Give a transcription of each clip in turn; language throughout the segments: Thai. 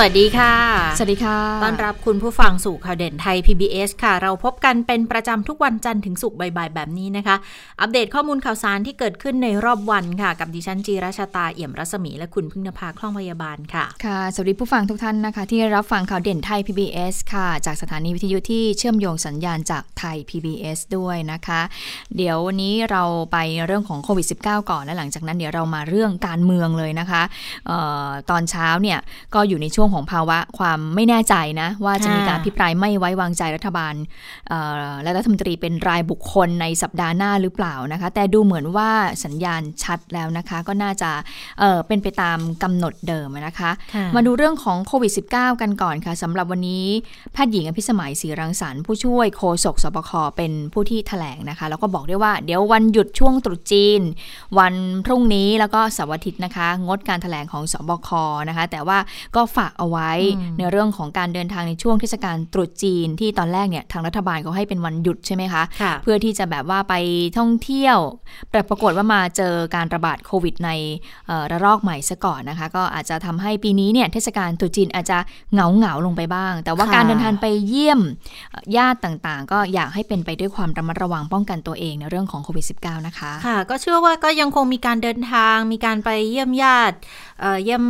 สวัสดีค่ะ สวัสดีค่ะ ต้อนรับคุณผู้ฟังสู่ข่าวเด่นไทย PBS ค่ะ เราพบกันเป็นประจำทุกวันจันทร์ถึงศุกร์บ่ายๆ แบบนี้นะคะ อัปเดตข้อมูลข่าวสารที่เกิดขึ้นในรอบวันค่ะ กับดิฉันจีราชาตาเอี่ยมรัศมีและคุณพึ่งนภาคล่องพยาบาลค่ะ ค่ะ สวัสดีผู้ฟังทุกท่านนะคะ ที่รับฟังข่าวเด่นไทย PBS ค่ะ จากสถานีวิทยุที่เชื่อมโยงสัญญาณจากไทย PBS ด้วยนะคะ เดี๋ยววันนี้เราไปเรื่องของโควิด -19 ก่อนและหลังจากนั้นเดี๋ยวเรามาเรื่องการเมืองเลยนะคะออตอนเช้าเนี่ยก็อยู่ในช่วงของภาวะความไม่แน่ใจนะ ว่าจะมีการพิปรายไม่ไว้วางใจรัฐบาลและรัฐมนตรีเป็นรายบุคคลในสัปดาห์หน้าหรือเปล่านะคะ แต่ดูเหมือนว่าสัญญาณชัดแล้วนะคะ ก็น่าจะเเป็นไปตามกำหนดเดิมนะคะ มาดูเรื่องของโควิด -19 กันก่อนค่ะสำหรับวันนี้แพทย์หญิงอภิสมัยศรีรังสรรค์ผู้ช่วยโฆษกสบคเป็นผู้ที่แถลงนะคะ แล้วก็บอกได้ว่าเดี๋ยววันหยุดช่วงตรุษจีน วันพรุ่งนี้แล้วก็เสาร์อาทิตย์นะคะ งดการแถลงของสบคนะคะ แต่ว่าก็ฝากเอาไว้ในเรื่องของการเดินทางในช่วงเทศกาลตรุษจีนที่ตอนแรกเนี่ยทางรัฐบาลเขาให้เป็นวันหยุดใช่ไหมคะคะเพื่อที่จะแบบว่าไปท่องเที่ยว แต่ปรากฏว่ามาเจอการระบาดโควิดในระลอกใหม่ซะก่อนนะคะ ก็อาจจะทำให้ปีนี้เนี่ยเทศกาลตรุษจีนอาจจะเหงาเหงาลงไปบ้าง แต่ว่าการเดินทางไปเยี่ยมญาติต่างๆ ก็อยากให้เป็นไปด้วยความระมัดระวังป้องกันตัวเองในเรื่องของโควิด -19 นะคะค่ะ ก็เชื่อว่าก็ยังคงมีการเดินทางมีการไปเยี่ยมญาติเยี่ยม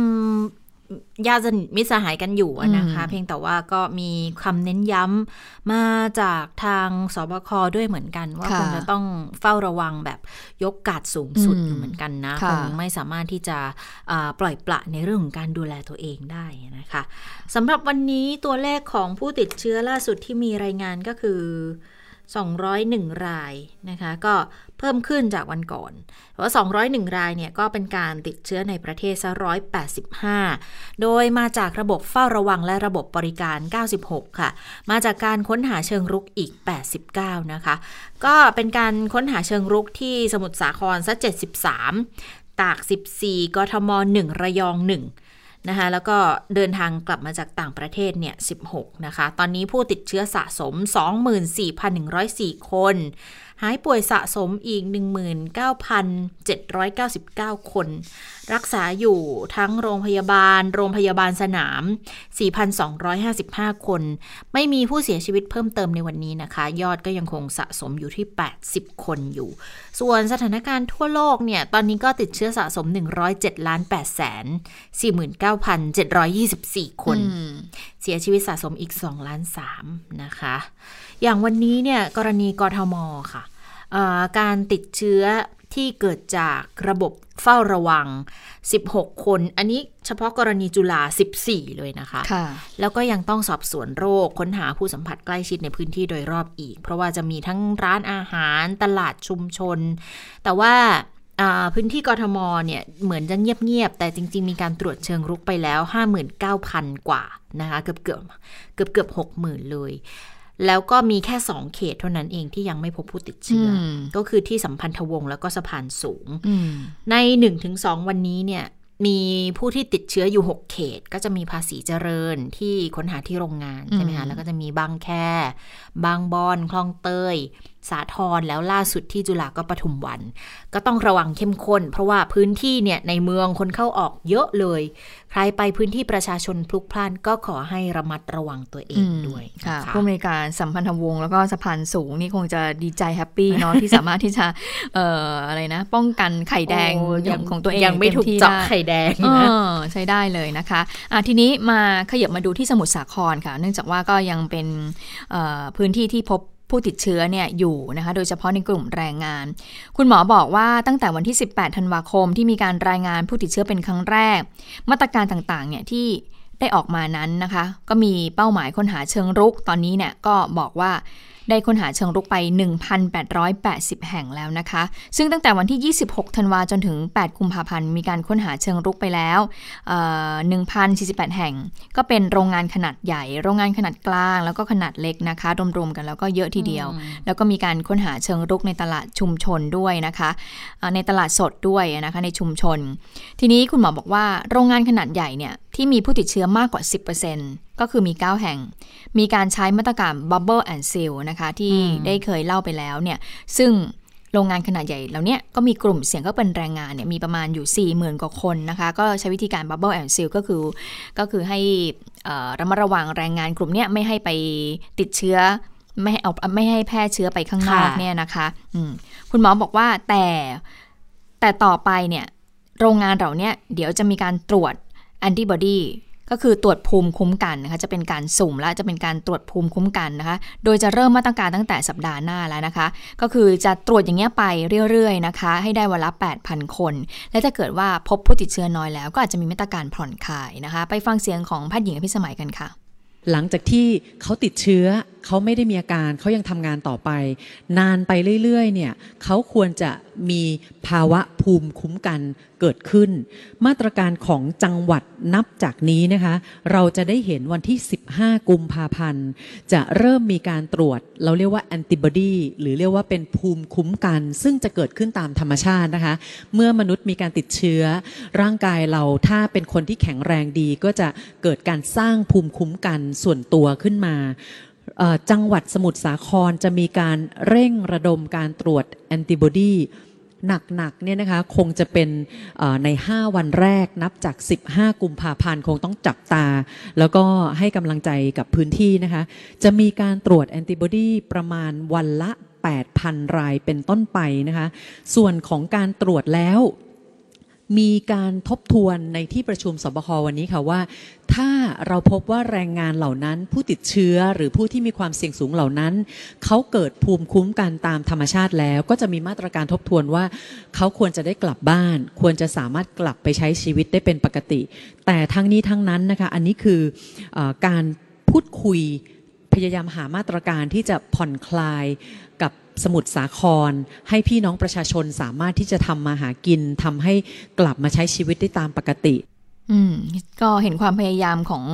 ญาติสนิทมิสหายกันอยู่นะคะ เพียงแต่ว่าก็มีคำเน้นย้ำมาจากทางสบคด้วยเหมือนกัน ว่าคงจะต้องเฝ้าระวังแบบยกกาดสูงสุดอยู่เหมือนกันนะคงไม่สามารถที่จะปล่อยปละในเรื่องของการดูแลตัวเองได้นะคะสำหรับวันนี้ตัวเลขของผู้ติดเชื้อล่าสุดที่มีรายงานก็คือ 201 รายนะคะก็เพิ่มขึ้นจากวันก่อนเพรา201 รายเนี่ยก็เป็นการติดเชื้อในประเทศซะ185 โดยมาจากระบบเฝ้าระวังและระบบบริการ 96 ค่ะ มาจากการค้นหาเชิงรุกอีก 89 นะคะ ก็เป็นการค้นหาเชิงรุกที่สมุทรสาครซะ73 ตาก 14 กทม 1 ระยอง 1 นะคะแล้วก็เดินทางกลับมาจากต่างประเทศเนี่ย 16 นะคะ ตอนนี้ผู้ติดเชื้อสะสม 24,104 คน หายป่วยสะสมอีก 19,799 คน รักษาอยู่ทั้งโรงพยาบาล โรงพยาบาลสนาม 4,255 คน ไม่มีผู้เสียชีวิตเพิ่มเติมในวันนี้นะคะ ยอดก็ยังคงสะสมอยู่ที่ 80 คนอยู่ ส่วนสถานการณ์ทั่วโลกเนี่ย ตอนนี้ก็ติดเชื้อสะสม 107ล้าน8แสน49,724 คน เสียชีวิตสะสมอีก2ล้าน3นะคะ อย่างวันนี้เนี่ยกรณีกทมค่ะการติดเชื้อ ที่เกิดจากระบบเฝ้าระวัง 16 คน อันนี้เฉพาะกรณีจุฬา 14 เลยนะคะคะ แล้วก็ยังต้องสอบสวนโรค ค้นหาผู้สัมผัสใกล้ชิดในพื้นที่โดยรอบอีก เพราะว่าจะมีทั้งร้านอาหารตลาดชุมชน แต่ว่าพื้นที่กรทมเนี่ยเหมือนจะเงียบ ๆ แต่จริง ๆ มีการตรวจเชิงรุกไปแล้ว 59,000 กว่านะคะ เกือบเกือบเกือบเกือบ60,000เลย แล้วก็มีแค่สองเขตเท่านั้นเองที่ยังไม่พบผู้ติดเชื้อ ก็คือที่สัมพันธวงศ์แล้วก็สะพานสูง ในหนึ่งถึงสองวันนี้เนี่ยมีผู้ที่ติดเชื้ออยู่ 6 เขต ก็จะมีภาษีเจริญที่ค้นหาที่โรงงานใช่ไหมคะแล้วก็จะมีบางแคบางบอนคลองเตยสาทรแล้วล่าสุดที่จุฬาก็ปทุมวัน ก็ต้องระวังเข้มข้น เพราะว่าพื้นที่เนี่ยในเมืองคนเข้าออกเยอะเลย ใครไปพื้นที่ประชาชนพลุกพล่านก็ขอให้ระมัดระวังตัวเองด้วยค่ะผู้มีการสัมพันธวงศ์แล้วก็สะพานสูงนี่คงจะดีใจแฮปปี้เนาะที่สามารถที่จะเอ่ออะไรนะ ป้องกันไข่แดงของตัวเองยังไม่ถูกเจาะไข่แดงใช้ได้เลยนะคะะทีนี้มาขยับมาดูที่สมุทรสาครค่ะ เนื่องจากว่าก็ยังเป็นพื้นที่ที่พบ ผู้ติดเชื้อเนี่ยอยู่นะคะโดยเฉพาะในกลุ่มแรงงาน คุณหมอบอกว่าตั้งแต่วันที่ 18 ธันวาคมที่มีการรายงานผู้ติดเชื้อเป็นครั้งแรก มาตรการต่างๆเนี่ยที่ได้ออกมานั้นนะคะ ก็มีเป้าหมายค้นหาเชิงรุกตอนนี้เนี่ยก็บอกว่า ได้ค้นหาเชิงรุกไป 1,880 แห่งแล้วนะคะ ซึ่งตั้งแต่วันที่ 26 ธันวาจนถึง 8 กุมภาพันธ์ มีการค้นหาเชิงรุกไปแล้ว1,048 แห่ง ก็เป็นโรงงานขนาดใหญ่ โรงงานขนาดกลาง แล้วก็ขนาดเล็กนะคะ รวมๆกันแล้วก็เยอะทีเดียว แล้วก็มีการค้นหาเชิงรุกในตลาดชุมชนด้วยนะคะ ในตลาดสดด้วยนะคะในชุมชน ทีนี้คุณหมอบอกว่าโรงงานขนาดใหญ่เนี่ยที่มีผู้ติดเชื้อมากกว่า 10%ก็คือมี 9 แห่ง มีการใช้มาตรการ Bubble and Seal นะคะ ที่ได้เคยเล่าไปแล้วเนี่ย ซึ่งโรงงานขนาดใหญ่เหล่านี้ก็มีกลุ่มเสี่ยงก็เป็นแรงงานเนี่ยมีประมาณอยู่ 4 0,000 กว่าคนนะคะ ก็ใช้วิธีการ Bubble and Seal ก็คือก็คือให้ระมัดระวังแรงงานกลุ่มนี้ไม่ให้ไปติดเชื้อไม่ให้เอาไม่ให้แพร่เชื้อไปข้างนอกเนี่ยนะคะคุณหมอบอกว่าแต่แต่ต่อไปเนี่ย โรงงานเราเนี่ยเดี๋ยวจะมีการตรวจ แอนติบอดีก็คือตรวจภูมิคุ้มกันนะคะจะเป็นการสุ่มและจะเป็นการตรวจภูมิคุ้มกันนะคะ โดยจะเริ่มมาตรการตั้งแต่สัปดาห์หน้าแล้วนะคะ ก็คือจะตรวจอย่างเงี้ยไปเรื่อยๆนะคะ ให้ได้วันละ 8,000 คน และถ้าเกิดว่าพบผู้ติดเชื้อน้อยแล้ว ก็อาจจะมีมาตรการผ่อนคลายนะคะ ไปฟังเสียงของแพทย์หญิงพิสมัยกันค่ะ หลังจากที่เขาติดเชื้อ เขาไม่ได้มีอาการเขายังทำงานต่อไป นานไปเรื่อยๆเนี่ยเขาควรจะมีภาวะภูมิคุ้มกันเกิดขึ้น มาตรการของจังหวัดนับจากนี้นะคะ เราจะได้เห็นวันที่ 15 กุมภาพันธ์ จะเริ่มมีการตรวจ เราเรียกว่าแอนติบอดีหรือเรียกว่าเป็นภูมิคุ้มกัน ซึ่งจะเกิดขึ้นตามธรรมชาตินะคะ เมื่อมนุษย์มีการติดเชื้อ ร่างกายเราถ้าเป็นคนที่แข็งแรงดีก็จะเกิดการสร้างภูมิคุ้มกันส่วนตัวขึ้นมา จังหวัดสมุทรสาครจะมีการเร่งระดมการตรวจแอนติบอดีหนักๆเนี่ยนะคะคงจะเป็นใน 5 วันแรกนับจาก 15 กุมภาพันธ์คงต้องจับตา แล้วก็ให้กำลังใจกับพื้นที่นะคะ จะมีการตรวจแอนติบอดีประมาณวันละ 8,000 รายเป็นต้นไปนะคะ ส่วนของการตรวจแล้ว มีการทบทวนในที่ประชุมสบควันนี้ค่ะว่า ถ้าเราพบว่าแรงงานเหล่านั้น ผู้ติดเชื้อหรือผู้ที่มีความเสี่ยงสูงเหล่านั้น เขาเกิดภูมิคุ้มกันตามธรรมชาติแล้ว ก็จะมีมาตรการทบทวนว่า เขาควรจะได้กลับบ้าน ควรจะสามารถกลับไปใช้ชีวิตได้เป็นปกติ แต่ทั้งนี้ทั้งนั้นนะคะอันนี้คืออการพูดคุย พยายามหามาตรการที่จะผ่อนคลายกับสมุทรสาคร ให้พี่น้องประชาชนสามารถที่จะทำมาหากินทำให้กลับมาใช้ชีวิตได้ตามปกติ อืมก็เห็นความพยายามของ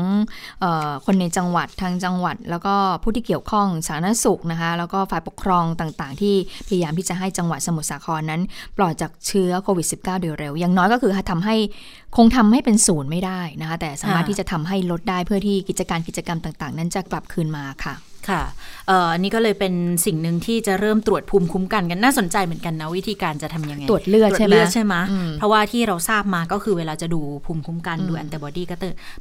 ออคนในจังหวัดทางจังหวัด แล้วก็ผู้ที่เกี่ยวข้องสาธารณสุขนะคะ แล้วก็ฝ่ายปกครองต่างๆ ที่พยายามที่จะให้จังหวัดสมุทรสาครนั้น ปลอดจากเชื้อโควิด -19 โดยเร็ว อย่างน้อยก็คือทำให้คงทำให้เป็นศูนย์ไม่ได้นะคะ แต่สามารถที่จะทำให้ลดได้เพื่อที่กิจการกิจกรรมต่าง ๆ นั้นจะกลับคืนมาค่ะ ค่ะอันนี้ก็เลยเป็นสิ่งหนึ่งที่จะเริ่มตรวจภูมิคุ้มกันกันน่าสนใจเหมือนกันนะวิธีการจะทํำยังไง ตรวจเลือดใช่ไหมใช่ไหมเพราะว่าที่เราทราบมาก็คือเวลาจะดูภูมิคุ้มกันดูแอนติบอดีก็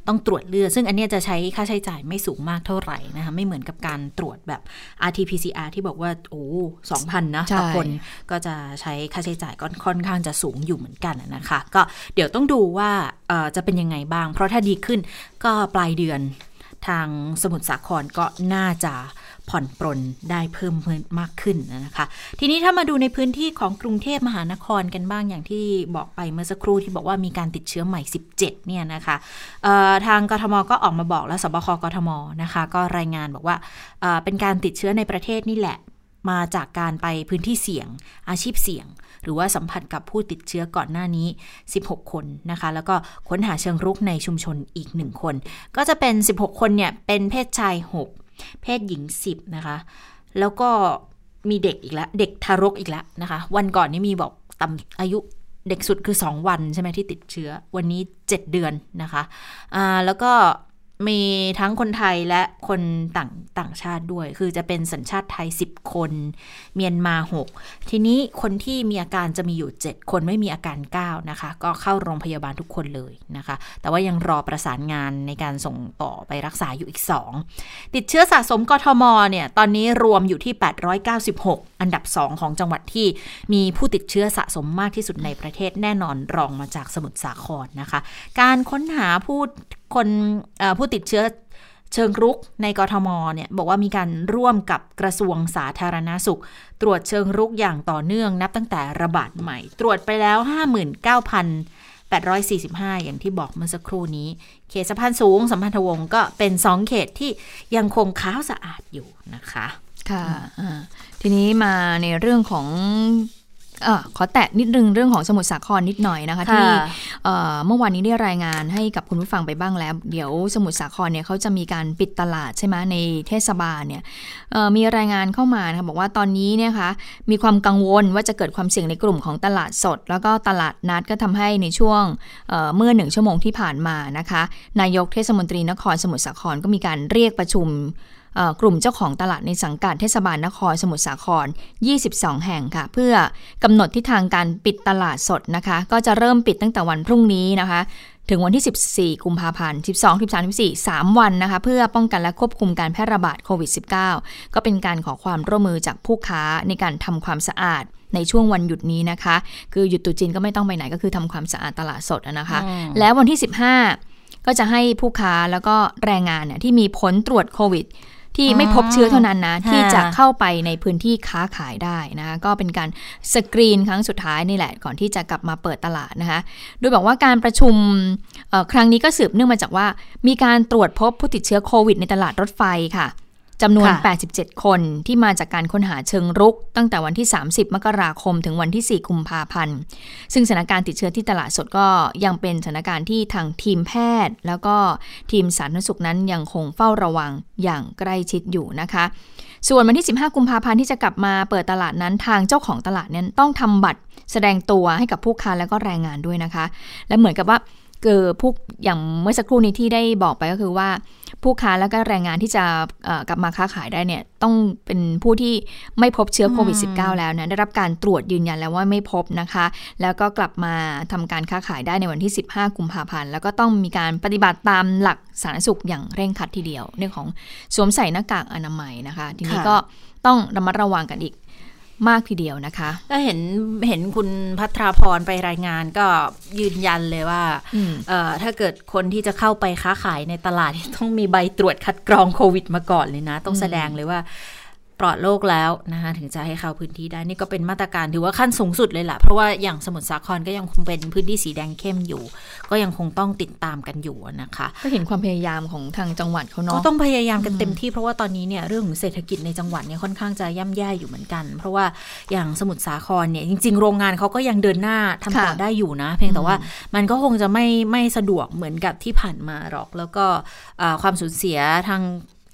ต้องตรวจเลือดซึ่งอันนี้จะใช้ค่าใช้จ่ายไม่สูงมากเท่าไหร่นะคะไม่เหมือนกับการตรวจแบบ RT-PCR ที่บอกว่าโอ้สองพันนะต่อคนก็จะใช้ค่าใช้จ่ายก็ค่อนข้างจะสูงอยู่เหมือนกันนะคะ ก็เดี๋ยวต้องดูว่าจะเป็นยังไงบ้าง เพราะถ้าดีขึ้นก็ปลายเดือน ทางสมุทรสาครก็น่าจะผ่อนปรนได้เพิ่มมากขึ้นนะคะ ทีนี้ถ้ามาดูในพื้นที่ของกรุงเทพมหานครกันบ้างอย่างที่บอกไปเมื่อสักครู่ที่บอกว่ามีการติดเชื้อใหม่ 17 เนี่ยนะคะทางกทมก็ออกมาบอกแล้วสบคกทมนะคะ ก็รายงานบอกว่าเป็นการติดเชื้อในประเทศนี่แหละมาจากการไปพื้นที่เสี่ยงอาชีพเสี่ยง หรือว่าสัมผัสกับผู้ติดเชื้อก่อนหน้านี้ 16 คนนะคะ แล้วก็ค้นหาเชิงรุกในชุมชนอีก 1 คน ก็จะเป็น 16 คนเนี่ยเป็นเพศชาย 6 เพศหญิง 10 นะคะ แล้วก็มีเด็กอีกแล้วเด็กทารกอีกแล้วนะคะ วันก่อนนี่มีบอกต่ำอายุเด็กสุดคือ 2 วันใช่ไหมที่ติดเชื้อ วันนี้ 7 เดือนนะคะอ่าแล้วก็ มีทั้งคนไทยและคนต่างต่างชาติด้วย คือจะเป็นสัญชาติไทย 10 คน เมียนมา 6 ทีนี้คนที่มีอาการจะมีอยู่ 7 คนไม่มีอาการ 9 นะคะ ก็เข้าโรงพยาบาลทุกคนเลยนะคะ แต่ว่ายังรอประสานงานในการส่งต่อไปรักษาอยู่อีก 2 ติดเชื้อสะสมกทมเนี่ย ตอนนี้รวมอยู่ที่ 896 อันดับ 2 ของจังหวัดที่มีผู้ติดเชื้อสะสมมากที่สุดในประเทศแน่นอนรองมาจากสมุทรสาครนะคะ การค้นหาผู้คนผู้ติดเชื้อเชิงรุกในกทมเนี่ยบอกว่ามีการร่วมกับกระทรวงสาธารณาสุข ตรวจเชิงรุกอย่างต่อเนื่องนับตั้งแต่ระบาดใหม่ ตรวจไปแล้ว 59,845 อย่างที่บอกเมื่อสักครู่นี้ เขตสะพานสูงสัมพันธวงศ์ก็เป็น 2 เขตที่ยังคงขาวสะอาดอยู่นะคะ ค่ะ ทีนี้มาในเรื่องของ อขอแตะนิดนึงเรื่องของสมุทรสาครนิดหน่อยนะคะที่เมื่อวานนี้ได้รายงานให้กับคุณผู้ฟังไปบ้างแล้ว เดี๋ยวสมุทรสาครเนี่ยเขาจะมีการปิดตลาดใช่ไหมในเทศบาลเนี่ยมีรายงานเข้ามานะคะบอกว่าตอนนี้เนี่ยคะมีความกังวลว่าจะเกิดความเสี่ยงในกลุ่มของตลาดสด แล้วก็ตลาดนัดก็ทำให้ในช่วงเมื่อหนึ่งชั่วโมงที่ผ่านมานะคะนายกเทศมนตรีนครสมุทรสาครก็มีการเรียกประชุม กลุ่มเจ้าของตลาดในสังกัดเทศบาลนครสมุทรสาคร 22 แห่งค่ะ เพื่อกำหนดทิศทางการปิดตลาดสดนะคะ ก็จะเริ่มปิดตั้งแต่วันพรุ่งนี้นะคะถึงวันที่ 14 กุมภาพันธ์ 12 13 14 3 วันนะคะ เพื่อป้องกันและควบคุมการแพร่ระบาดโควิด -19 ก็เป็นการขอความร่วมมือจากผู้ค้าในการทำความสะอาดในช่วงวันหยุดนี้นะคะ คือหยุดตุจีนก็ไม่ต้องไปไหนก็คือทำความสะอาดตลาดสดนะคะ แล้ววันที่ 15 ก็จะให้ผู้ค้าแล้วก็แรงงานเนี่ยที่มีผลตรวจโควิด ที่ไม่พบเชื้อเท่านั้นนะที่จะเข้าไปในพื้นที่ค้าขายได้นะก็เป็นการสกรีนครั้งสุดท้ายนี่แหละก่อนที่จะกลับมาเปิดตลาดนะคะโดยบอกว่าการประชุมครั้งนี้ก็สืบเนื่องมาจากว่า มีการตรวจพบผู้ติดเชื้อโควิดในตลาดรถไฟค่ะ จำนวน 87 คนที่มาจากการค้นหาเชิงรุก ตั้งแต่วันที่ 30 มกราคม ถึงวันที่ 4 กุมภาพันธ์ ซึ่งสถานการณ์ติดเชื้อที่ตลาดสดก็ยังเป็นสถานการณ์ที่ทางทีมแพทย์ แล้วก็ทีมสาธารณสุขนั้นยังคงเฝ้าระวังอย่างใกล้ชิดอยู่นะคะ ส่วนวันที่ 15 กุมภาพันธ์ที่จะกลับมาเปิดตลาดนั้นทางเจ้าของตลาดนั้นต้องทำบัตรแสดงตัวให้กับผู้ค้าและก็แรงงานด้วยนะคะ และเหมือนกับว่า เกิดพวกอย่างเมื่อสักครู่นี้ที่ได้บอกไปก็คือว่า ผู้ค้าแล้วก็แรงงานที่จะกลับมาค้าขายได้เนี่ยต้องเป็นผู้ที่ไม่พบเชื้อโควิด -19 แล้วนะได้รับการตรวจยืนยันแล้วว่าไม่พบนะคะ แล้วก็กลับมาทำการค้าขายได้ในวันที่ 15 กุมภาพันธ์แล้วก็ต้องมีการปฏิบัติตามหลักสาธารณสุขอย่างเร่งครัดทีเดียว เรื่องของสวมใส่หน้ากากอนามัยนะคะ ทีนี้ก็ต้องระมัดระวังกันอีก มากทีเดียวนะคะ ก็เห็นเห็นคุณพัทราพรไปรายงานก็ยืนยันเลยว่าถ้าเกิดคนที่จะเข้าไปค้าขายในตลาดต้องมีใบตรวจคัดกรองโควิดมาก่อนเลยนะ ต้องแสดงเลยว่า ปลอดโรคแล้วนะคะถึงจะให้เข้าพื้นที่ได้นี่ก็เป็นมาตรการถือว่าขั้นสูงสุดเลยแหละเพราะว่าอย่างสมุทรสาครก็ยังคงเป็นพื้นที่สีแดงเข้มอยู่ ก็ยังคงต้องติดตามกันอยู่นะคะ ก็เห็นความพยายามของทางจังหวัดเขาเนาะก็ต้องพยายามกันเต็มที่เพราะว่าตอนนี้เนี่ยเรื่องของเศรษฐกิจในจังหวัดเนี่ยค่อนข้างจะย่ำแย่อยู่เหมือนกัน เพราะว่าอย่างสมุทรสาครเนี่ยจริง ๆ โรงงานเขาก็ยังเดินหน้าทำต่อได้อยู่นะ เพียงแต่ว่ามันก็คงจะไม่ไม่สะดวกเหมือนกับที่ผ่านมาหรอก แล้วก็ความสูญเสียทาง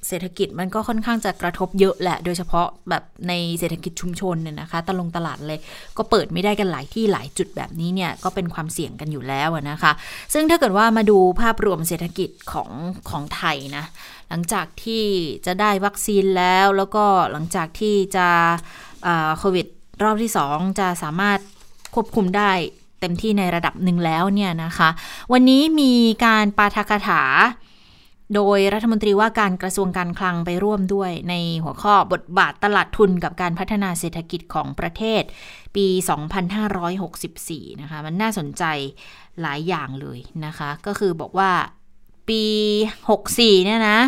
เศรษฐกิจมันก็ค่อนข้างจะกระทบเยอะแหละ โดยเฉพาะแบบในเศรษฐกิจชุมชนเนี่ยนะคะ ตลงตลาดเลย ก็เปิดไม่ได้กันหลายที่หลายจุดแบบนี้เนี่ย ก็เป็นความเสี่ยงกันอยู่แล้วนะคะ ซึ่งถ้าเกิดว่ามาดูภาพรวมเศรษฐกิจของของไทยนะ หลังจากที่จะได้วัคซีนแล้ว แล้วก็หลังจากที่จะโควิดรอบที่ 2 จะสามารถควบคุมได้เต็มที่ในระดับหนึ่งแล้วเนี่ยนะคะ วันนี้มีการปาฐกถา โดยรัฐมนตรีว่าการกระทรวงการคลังไปร่วมด้วยในหัวข้อบทบาทตลาดทุนกับการพัฒนาเศรษฐกิจของประเทศ ปี 2564 นะคะ มันน่าสนใจหลายอย่างเลยนะคะ ก็คือบอกว่าปี 64 เนี่ยนะ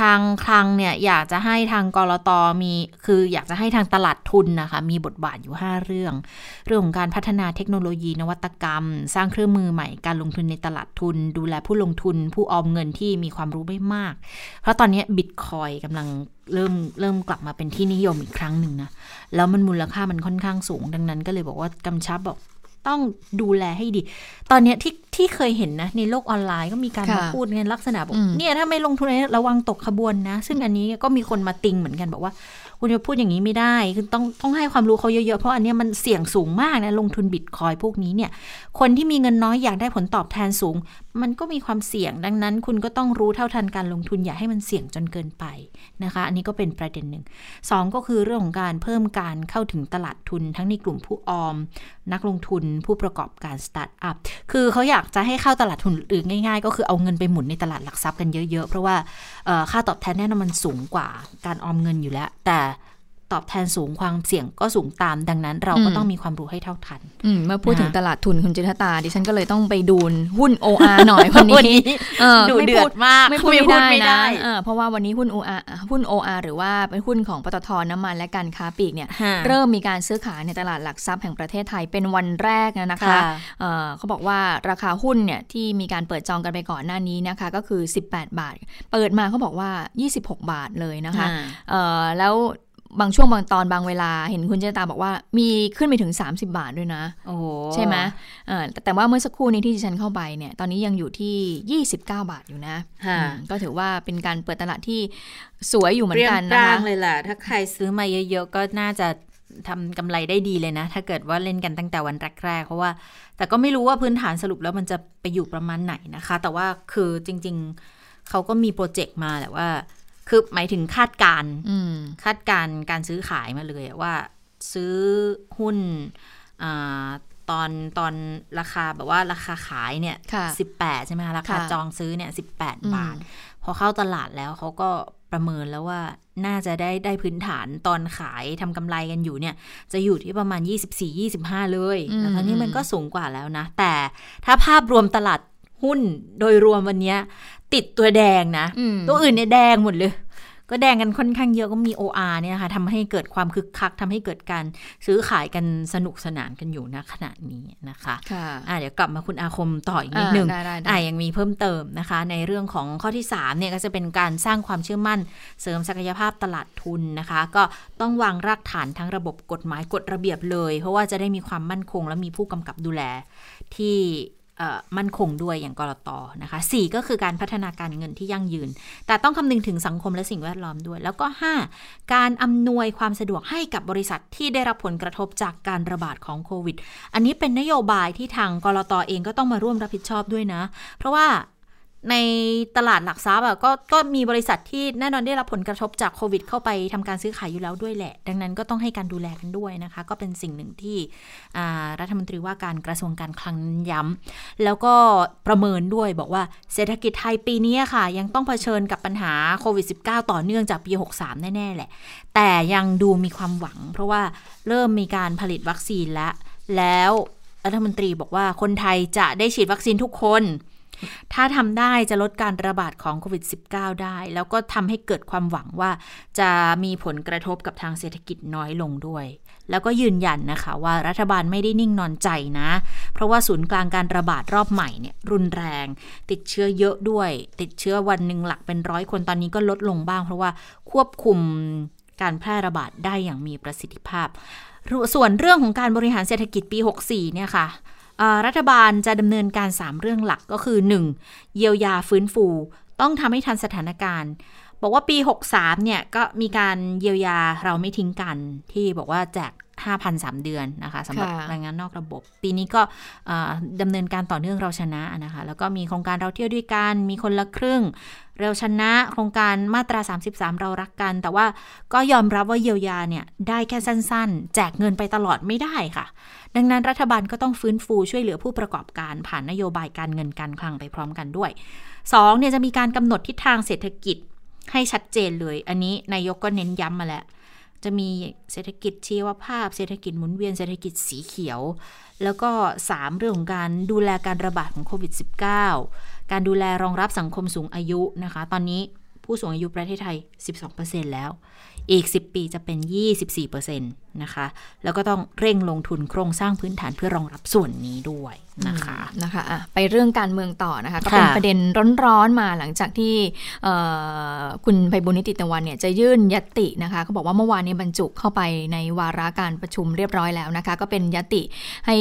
ทางคลังเนี่ยอยากจะให้ทางกรตมีคืออยากจะให้ทางตลาดทุนนะคะมีบทบาทอยู่ 5 เรื่อง เรื่องของการพัฒนาเทคโนโลยีนวัตกรรม สร้างเครื่องมือใหม่การลงทุนในตลาดทุน ดูแลผู้ลงทุน ผู้ออมเงินที่มีความรู้ไม่มาก เพราะตอนนี้บิตคอยกำลังเริ่มเริ่มกลับมาเป็นที่นิยมอีกครั้งหนึ่งนะ แล้วมันมูลค่ามันค่อนข้างสูง ดังนั้นก็เลยบอกว่ากำชับบอก ต้องดูแลให้ดี ตอนนี้ที่ที่เคยเห็นนะ ในโลกออนไลน์ก็มีการมาพูดในลักษณะบอกเนี่ยถ้าไม่ลงทุนระวังตกขบวนนะ ซึ่งอันนี้ก็มีคนมาติงเหมือนกันบอกว่า คุณจะพูดอย่างนี้ไม่ได้คือต้องต้องให้ความรู้เขาเยอะๆ เพราะอันนี้มันเสี่ยงสูงมากนะ ลงทุนบิตคอยพวกนี้เนี่ย คนที่มีเงินน้อยอยากได้ผลตอบแทนสูงมันก็มีความเสี่ยงดังนั้น คุณก็ต้องรู้เท่าทันการลงทุนอย่าให้มันเสี่ยงจนเกินไปนะคะ อันนี้ก็เป็นประเด็นหนึ่งสองก็คือเรื่องของการเพิ่มการเข้าถึงตลาดทุนทั้งในกลุ่มผู้ออม นักลงทุนผู้ประกอบการสตาร์ทอัพคือเขาอยากจะให้เข้าตลาดทุนหรือง่าย ๆ ก็คือเอาเงินไปหมุนในตลาดหลักทรัพย์กันเยอะๆ เพราะว่าค่าตอบแทนแน่นอนมันสูงกว่าการออมเงินอยู่แล้ว แต่ ตอบแทนสูงความเสี่ยงก็สูงตาม ดังนั้นเราก็ต้องมีความรู้ให้เท่าทันอืมเมื่อพูดถึงตลาดทุนคุณจิตตา ดิฉันก็เลยต้องไปดูหุ้น OR หน่อยวันนี้เออดูเดือดมากไม่พูดไม่ได้นะเออเพราะว่าวันนี้หุ้น OR หุ้น OR หรือว่าเป็นหุ้นของปตทน้ำมันและการค้าปลีกเนี่ยเริ่มมีการซื้อขายในตลาดหลักทรัพย์แห่งประเทศไทยเป็นวันแรกนะคะเเขาบอกว่าราคาหุ้นเนี่ยที่มีการเปิดจองกันไปก่อนหน้านี้นะคะก็คือ 18 บาท เปิดมาเขาบอกว่า 26 บาทเลยนะคะแล้ว บางช่วงบางตอนบางเวลาเห็นคุณเจตาบอกว่ามีขึ้นไปถึง 30 บาทด้วยนะใช่ไหมแต่ว่าเมื่อสักครู่นี้ที่ฉันเข้าไปเนี่ยตอนนี้ยังอยู่ที่ 29 บาทอยู่นะ ก็ถือว่าเป็นการเปิดตลาดที่สวยอยู่เหมือนกันนะคะเลยแหละถ้าใครซื้อมาเยอะๆ ก็น่าจะทำกำไรได้ดีเลยนะ ถ้าเกิดว่าเล่นกันตั้งแต่วันแรกๆ เพราะว่า แต่ก็ไม่รู้ว่าพื้นฐานสรุปแล้วมันจะไปอยู่ประมาณไหนนะคะ แต่ว่าคือจริง ๆเขาก็มีโปรเจกต์มาแหละว่า คือหมายถึงคาดการคาดการการซื้อขายมาเลยว่าซื้อหุ้นอตอนตอนราคาแบบว่าราคาขายเนี่ยสิบแปดใช่ไหมคะราคาจองซื้อเนี่ยสิบแปดบาท พอเข้าตลาดแล้วเขาก็ประเมินแล้วว่าน่าจะได้ได้พื้นฐานตอนขายทำกำไรกันอยู่เนี่ย จะอยู่ที่ประมาณ 24-25 เลยแล้วตอนนี้มันก็สูงกว่าแล้วนะ แต่ถ้าภาพรวมตลาดหุ้นโดยรวมวันนี้ ติดตัวแดงนะ ตัวอื่นเนี่ยแดงหมดเลย ก็แดงกันค่อนข้างเยอะก็มี OR เนี่ยค่ะทำให้เกิดความคึกคักทำให้เกิดการซื้อขายกันสนุกสนานกันอยู่นะขณะนี้นะคะะเดี๋ยวกลับมาคุณอาคมต่ออีกนิดนึงอ่ายังมีเพิ่มเติมนะคะ ในเรื่องของข้อที่3เนี่ยก็จะเป็นการสร้างความเชื่อมั่น เสริมศักยภาพตลาดทุนนะคะ ก็ต้องวางรากฐานทั้งระบบกฎหมายกฎระเบียบเลย เพราะว่าจะได้มีความมั่นคง และมีผู้กำกับดูแลที่ มั่นคงด้วยอย่างกรตนะคะ4ก็คือการพัฒนาการเงินที่ยั่งยืน แต่ต้องคำนึงถึงสังคมและสิ่งแวดล้อมด้วย แล้วก็ 5 การอำนวยความสะดวกให้กับบริษัทที่ได้รับผลกระทบจากการระบาดของโควิด อันนี้เป็นนโยบายที่ทางกรตเองก็ต้องมาร่วมรับผิดชอบด้วยนะ เพราะว่า ในตลาดหลักทรัพย์ก็ก็มีบริษัทที่แน่นอนได้รับผลกระทบจากโควิด เข้าไปทำการซื้อขายอยู่แล้วด้วยแหละ ดังนั้นก็ต้องให้การดูแลกันด้วยนะคะ ก็เป็นสิ่งหนึ่งที่รัฐมนตรีว่าการกระทรวงการคลังย้ำแล้วก็ประเมินด้วยบอกว่าเศรษฐกิจไทยปีนี้ค่ะ ยังต้องเผชิญกับปัญหาโควิด -19 ต่อเนื่องจากปี 63 แน่ ๆ แหละ แต่ยังดูมีความหวัง เพราะว่าเริ่มมีการผลิตวัคซีนแล้วแล้วรัฐมนตรีบอกว่าคนไทยจะได้ฉีดวัคซีนทุกคน ถ้าทำได้จะลดการระบาดของโควิด -19 ได้ แล้วก็ทำให้เกิดความหวังว่าจะมีผลกระทบกับทางเศรษฐกิจน้อยลงด้วย แล้วก็ยืนยันนะคะว่ารัฐบาลไม่ได้นิ่งนอนใจนะ เพราะว่าศูนย์กลางการระบาดรอบใหม่เนี่ยรุนแรง ติดเชื้อเยอะด้วย ติดเชื้อวันหนึ่งหลักเป็นร้อยคนตอนนี้ก็ลดลงบ้าง เพราะว่าควบคุมการแพร่ระบาดได้อย่างมีประสิทธิภาพ ส่วนเรื่องของการบริหารเศรษฐกิจปี 64 เนี่ยค่ะ รัฐบาลจะดำเนินการ 3 เรื่องหลักก็คือ 1. เยียวยาฟื้นฟู ต้องทำให้ทันสถานการณ์ บอกว่าปี 63 เนี่ย ก็มีการเยียวยาเราไม่ทิ้งกันที่บอกว่าแจก5,000 3 เดือนนะคะสำหรับแรงงานนอกระบบ ปีนี้ก็ดำเนินการต่อเนื่องเราชนะนะคะ แล้วก็มีโครงการเราเที่ยวด้วยกัน มีคนละครึ่ง เราชนะโครงการมาตรา 33 เรารักกัน แต่ว่าก็ยอมรับว่าเยียวยาเนี่ยได้แค่สั้น ๆ แจกเงินไปตลอดไม่ได้ค่ะ ดังนั้นรัฐบาลก็ต้องฟื้นฟูช่วยเหลือผู้ประกอบการผ่านนโยบายการเงินการคลังไปพร้อมกันด้วย2เนี่ยจะมีการกำหนดทิศทางเศรษฐกิจ ให้ชัดเจนเลย อันนี้นายกก็เน้นย้ำมาแล้ว จะมีเศรษฐกิจชีวภาพ เศรษฐกิจหมุนเวียนเศรษฐกิจสีเขียว แล้วก็ 3 เรื่องของการดูแลการระบาดของโควิด -19 การดูแลรองรับสังคมสูงอายุนะคะ ตอนนี้ผู้สูงอายุประเทศไทย 12%แล้ว อีก 10 ปีจะเป็น 24%นะคะ แล้วก็ต้องเร่งลงทุนโครงสร้างพื้นฐานเพื่อรองรับส่วนนี้ด้วย นะคะนะคะะไปเรื่องการเมืองต่อนะคะก็เป็นประเด็นร้อนๆมาหลังจากที่คุณไพบุญนิติตะวันเนี่ยจะยื่นยตินะคะเขาบอกว่าเมื่อวานนี้บรรจุเข้าไปในวาระการประชุมเรียบร้อยแล้วนะคะก็เป็นยติให้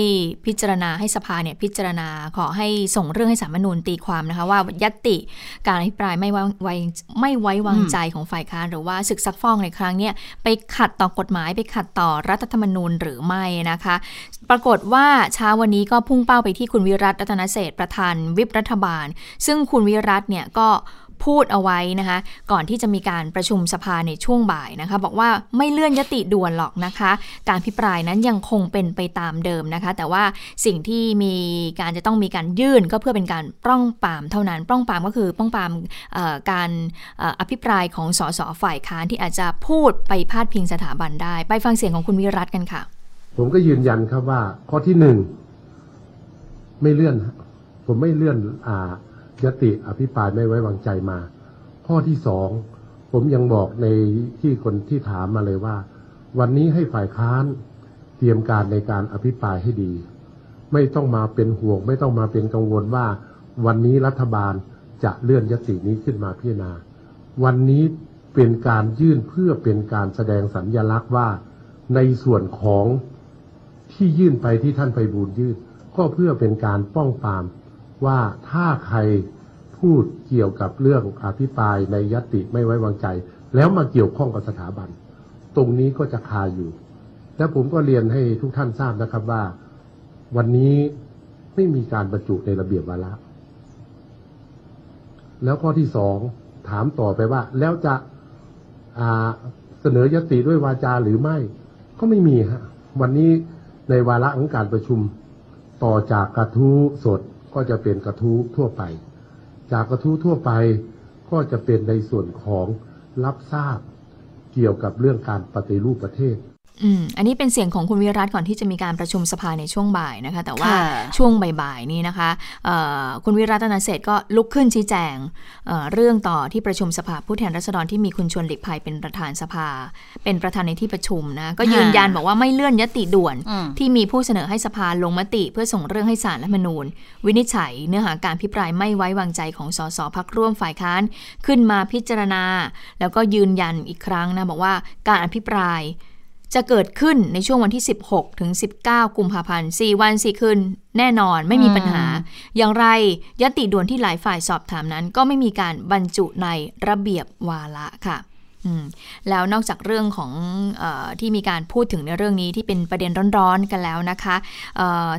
พิจารณาให้สภาเนี่ยพิจารณาขอให้ส่งเรื่องให้สามนูนตีความนะคะว่ายติการอภิปรายไม่ไว้ไม่ไว้วางใจของฝ่ายค้านหรือว่าศึกซักฟอกในครั้งนี้ไปขัดต่อกฎหมายไปขัดต่อรัฐธรรมนูญหรือไม่นะคะ ปรากฏว่าเช้าวันนี้ก็พุ่งเป้าไปที่คุณวิรัตรัตนเศษประธานวิปรัฐบาล ซึ่งคุณวิรัตเนี่ยก็พูดเอาไว้นะคะ ก่อนที่จะมีการประชุมสภาในช่วงบ่ายนะคะ บอกว่าไม่เลื่อนยติด่วนหรอกนะคะ การพิปรายนั้นยังคงเป็นไปตามเดิมนะคะ แต่ว่าสิ่งที่มีการจะต้องมีการยื่นก็เพื่อเป็นการป้องปามเท่านั้นป้องปามก็คือป้องปามการอภิปรายของสสฝ่ายค้านที่อาจจะพูดไปพาดพิงสถาบันได้ ไปฟังเสียงของคุณวิรัตกันค่ะ ผมก็ยืนยันครับว่าข้อที่หนึ่ง ไม่เลื่อน ผมไม่เลื่อนอ่ายติอภิปรายไม่ไว้วางใจมา ข้อที่สองผมยังบอกในที่คนที่ถามมาเลยว่า วันนี้ให้ฝ่ายค้านเตรียมการในการอภิปรายให้ดี ไม่ต้องมาเป็นห่วง ไม่ต้องมาเป็นกังวลว่า วันนี้รัฐบาลจะเลื่อนยตินี้ขึ้นมาพิจารณา วันนี้เป็นการยื่นเพื่อเป็นการแสดงสัญญลักษณ์ว่าในส่วนของที่ยื่นไปที่ท่านไปบูญยื่น ก็เพื่อเป็นการป้องปรามว่าถ้าใครพูดเกี่ยวกับเรื่องอภิปรายในยติไม่ไว้วางใจ แล้วมาเกี่ยวข้องกับสถาบัน ตรงนี้ก็จะคาอยู่ และผมก็เรียนให้ทุกท่านทราบนะครับว่า วันนี้ไม่มีการบรรจุในระเบียบวาระแล้วข้อที่สองถามต่อไปว่า แล้วจะเสนอยติด้วยวาจาหรือไม่ ก็ไม่มีฮะวันนี้ในวาระของการประชุม ต่อจากกระทู้สดก็จะเป็นกระทู้ทั่วไป จากกระทู้ทั่วไปก็จะเป็นในส่วนของรับทราบเกี่ยวกับเรื่องการปฏิรูปประเทศ อืมอันนี้เป็นเสียงของคุณวิรัตก่อนที่จะมีการประชุมสภาในช่วงบ่ายนะคะ แต่ว่าช่วงบ่ายๆนี้นะคะคุณวิรัตนาเศษก็ลุกขึ้นชี้แจงเเรื่องต่อที่ประชุมสภาผู้แทนราษฎรที่มีคุณชวนหลีกภัยเป็นประธานสภา เป็นประธานในที่ประชุมนะก็ยืนยันบอกว่าไม่เลื่อนยติด่วน ที่มีผู้เสนอให้สภาลงมติ เพื่อส่งเรื่องให้ศาลรัฐมนูญ วินิจฉัยเนื้อหาการพิปรายไม่ไว้วางใจของสสพักร่วมฝ่ายค้านขึ้นมาพิจารณา แล้วก็ยืนยันอีกครั้งนะบอกว่าการอภิปราย จะเกิดขึ้นในช่วงวันที่ 16 ถึง 19 กุมภาพันธ์ 4 วัน 4 คืน แน่นอนไม่มีปัญหา อย่างไรยติด่วนที่หลายฝ่ายสอบถามนั้น ก็ไม่มีการบรรจุในระเบียบวาระค่ะ แล้วนอกจากเรื่องของอที่มีการพูดถึงในเรื่องนี้ที่เป็นประเด็นร้อนๆกันแล้วนะคะ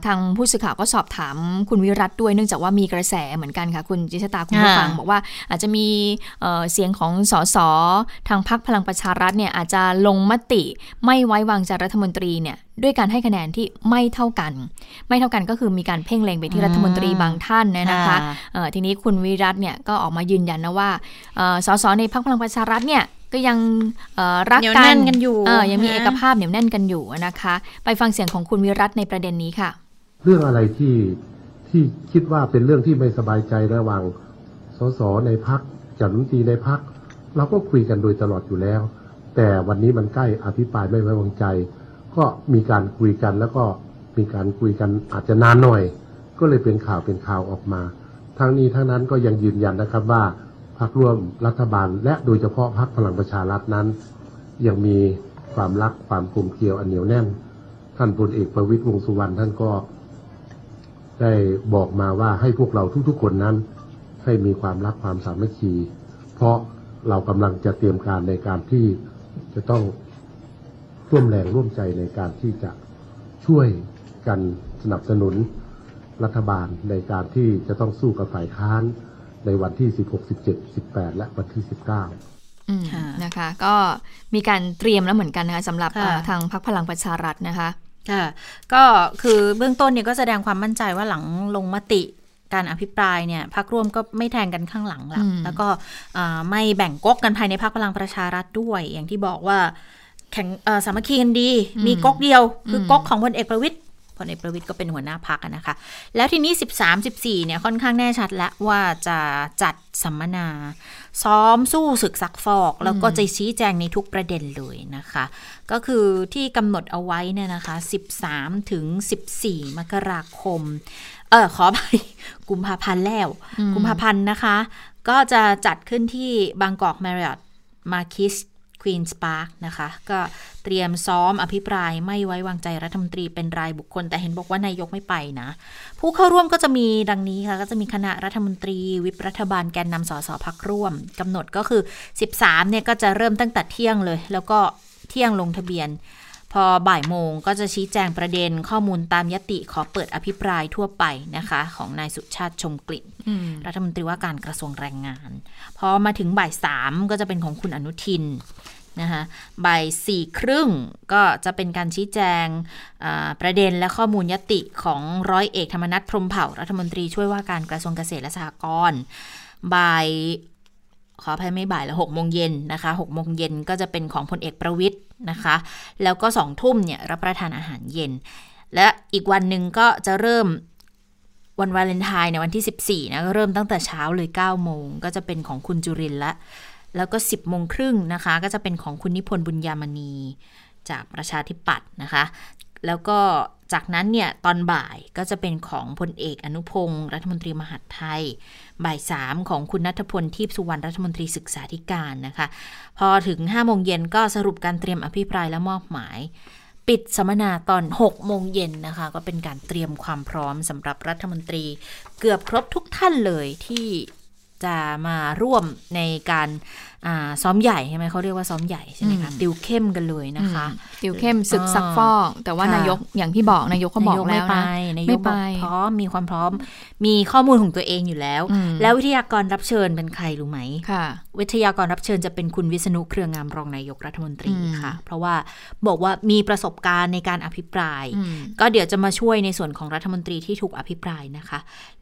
ทางผู้สื่อข่าวก็สอบถามคุณวิรัตด้วยเนื่องจากว่ามีกระแสเหมือนกันค่ะ คุณจิชตาคุณผู้ฟังบอกว่าอาจจะมีเสียงของสสทางพรรคพลังประชารัฐเนี่ยอาจจะลงมติไม่ไว้วางใจรัฐมนตรีเนี่ย ด้วยการให้คะแนนที่ไม่เท่ากัน ไม่เท่ากันก็คือมีการเพ่งเล็งไปที่รัฐมนตรีบางท่านนะคะทีนี้คุณวิรัตเนี่ยก็ออกมายืนยันนะว่าสสในพรรคพลังประชารัฐเนี่ยก็ยังรักกันกันอยู่ยังมีเอกภาพเหนียวแน่นกันอยู่นะคะ ไปฟังเสียงของคุณวิรัตในประเด็นนี้ค่ะ เรื่องอะไรที่ที่คิดว่าเป็นเรื่องที่ไม่สบายใจระหว่างสสในพักจัดรัฐมนตรีในพักเราก็คุยกันโดยตลอดอยู่แล้ว แต่วันนี้มันใกล้อภิปรายไม่ไว้วางใจ ก็มีการคุยกันแล้วก็มีการคุยกันอาจจะนานหน่อย ก็เลยเป็นข่าวเป็นข่าวออกมา ทั้งนี้ทั้งนั้นก็ยังยืนยันนะครับว่าพักร่วมรัฐบาล และโดยเฉพาะพักพลังประชารัฐนั้น ยังมีความรักความกลมเกลียวอันเหนียวแน่น ท่านพลเอกประวิตยวงสุวรรณท่านก็ได้บอกมาว่าให้พวกเราทุกๆคนนั้น ให้มีความรักความสามัคคี เพราะเรากำลังจะเตรียมการในการที่จะต้อง ร่วมแรงร่วมใจในการที่จะช่วยกันสนับสนุนรัฐบาลในการที่จะต้องสู้กับฝ่ายค้านในวันที่ 16 17 18 และวันที่ 19นะคะก็มีการเตรียมแล้วเหมือนกันนะคะสำหรับทางพรรคพลังประชารัฐนะคะค่ะก็คือเบื้องต้นเนี่ยก็แสดงความมั่นใจว่าหลังลงมติการอภิปรายเนี่ยพักร่วมก็ไม่แทงกันข้างหลังละแล้วก็ไม่แบ่งก๊กกันภายในพรรคพลังประชารัฐด้วย อย่างที่บอกว่า แข่งสามัคคีกันดี มีก๊กเดียว คือก๊กของพลเอกประวิตยพลเอกประวิตยก็เป็นหัวหน้าพักนะคะ แล้วทีนี้ 13 14 เนี่ย ค่อนข้างแน่ชัดแล้วว่าจะจัดสัมมนา ซ้อมสู้ศึกซักฟอก แล้วก็จะชี้แจงในทุกประเด็นเลยนะคะ ก็คือที่กำหนดเอาไว้เนี่ยนะคะ 13 ถึง 14 มกราคม เออขอไปกุมภาพันธ์แล้ว กุมภาพันธ์นะคะ ก็จะจัดขึ้นที่บางกอกแมริออตมาคิส ควีนสปาร์กนะคะ ก็เตรียมซ้อมอภิปรายไม่ไว้วางใจรัฐมนตรีเป็นรายบุคคล แต่เห็นบอกว่านายกไม่ไปนะ ผู้เข้าร่วมก็จะมีดังนี้ค่ะ ก็จะมีคณะรัฐมนตรี วิปรัฐบาลแกนนำสสพักร่วมกำหนดก็คือ 13เนี่ยก็จะเริ่มตั้งแต่เที่ยงเลย แล้วก็เที่ยงลงทะเบียน พอบ่ายโมงก็จะชี้แจงประเด็นข้อมูลตามยติขอเปิดอภิปรายทั่วไปนะคะ ของนายสุชาติชมกลิ่นอืมรัฐมนตรีว่าการกระทรวงแรงงาน พอมาถึงบ่ายสามก็จะเป็นของคุณอนุทินนะคะบ่ายสี่ครึ่งก็จะเป็นการชี้แจงอ่าประเด็นและข้อมูลยติของร้อยเอกธรรมนัฐพรหมเผ่า รัฐมนตรีช่วยว่าการกระทรวงเกษตรและสหกรณ์บ่ายขออภัยไม่บ่ายละหกโมงเย็นนะคะหกโมงเย็นก็จะเป็นของพลเอกประวิทย์ นะคะ แล้วก็สองทุ่มเนี่ยรับประทานอาหารเย็น และอีกวันหนึ่งก็จะเริ่มวันวาเลนไทน์ในวันที่ 14นะก็เริ่มตั้งแต่เช้าเลย9โมงก็จะเป็นของคุณจุรินละ แล้วก็ 10โมงครึ่งนะคะ ก็จะเป็นของคุณนิพนธ์บุญยามณีจากประชาธิปัตย์นะคะ แล้วก็จากนั้นเนี่ยตอนบ่ายก็จะเป็นของพลเอกอนุพงศ์รัฐมนตรีมหาดไทย บ่ายสามของคุณนัทพลทีพสุวรรณรัฐมนตรีศึกษาธิการนะคะ พอถึง5โมงเย็นก็สรุปการเตรียมอภิปรายและมอบหมาย ปิดสัมมนาตอน6โมงเย็นนะคะ ก็เป็นการเตรียมความพร้อมสำหรับรัฐมนตรี เกือบครบทุกท่านเลยที่จะมาร่วมในการ ซ้อมใหญ่ใช่ไหมเขาเรียกว่าซ้อมใหญ่ใช่ไหมคะอืมติวเข้มกันเลยนะคะ ติวเข้มศึกซักฟอก แต่ว่าค่ะนายกอย่างที่บอกนายกเขาบอกนายแล้วไม่ไปนะนายไม่กไปบอกพร้อมมีความพร้อม มีข้อมูลของตัวเองอยู่แล้วอืมแล้ววิทยากรรับเชิญเป็นใครรู้ไหมค่ะ วิทยากรรับเชิญจะเป็นคุณวิษณุเครืองามรองนายกรัฐมนตรีอืมค่ะ เพราะว่าบอกว่ามีประสบการณ์ในการอภิปรายอืมก็เดี๋ยวจะมาช่วยในส่วนของรัฐมนตรีที่ถูกอภิปรายนะคะ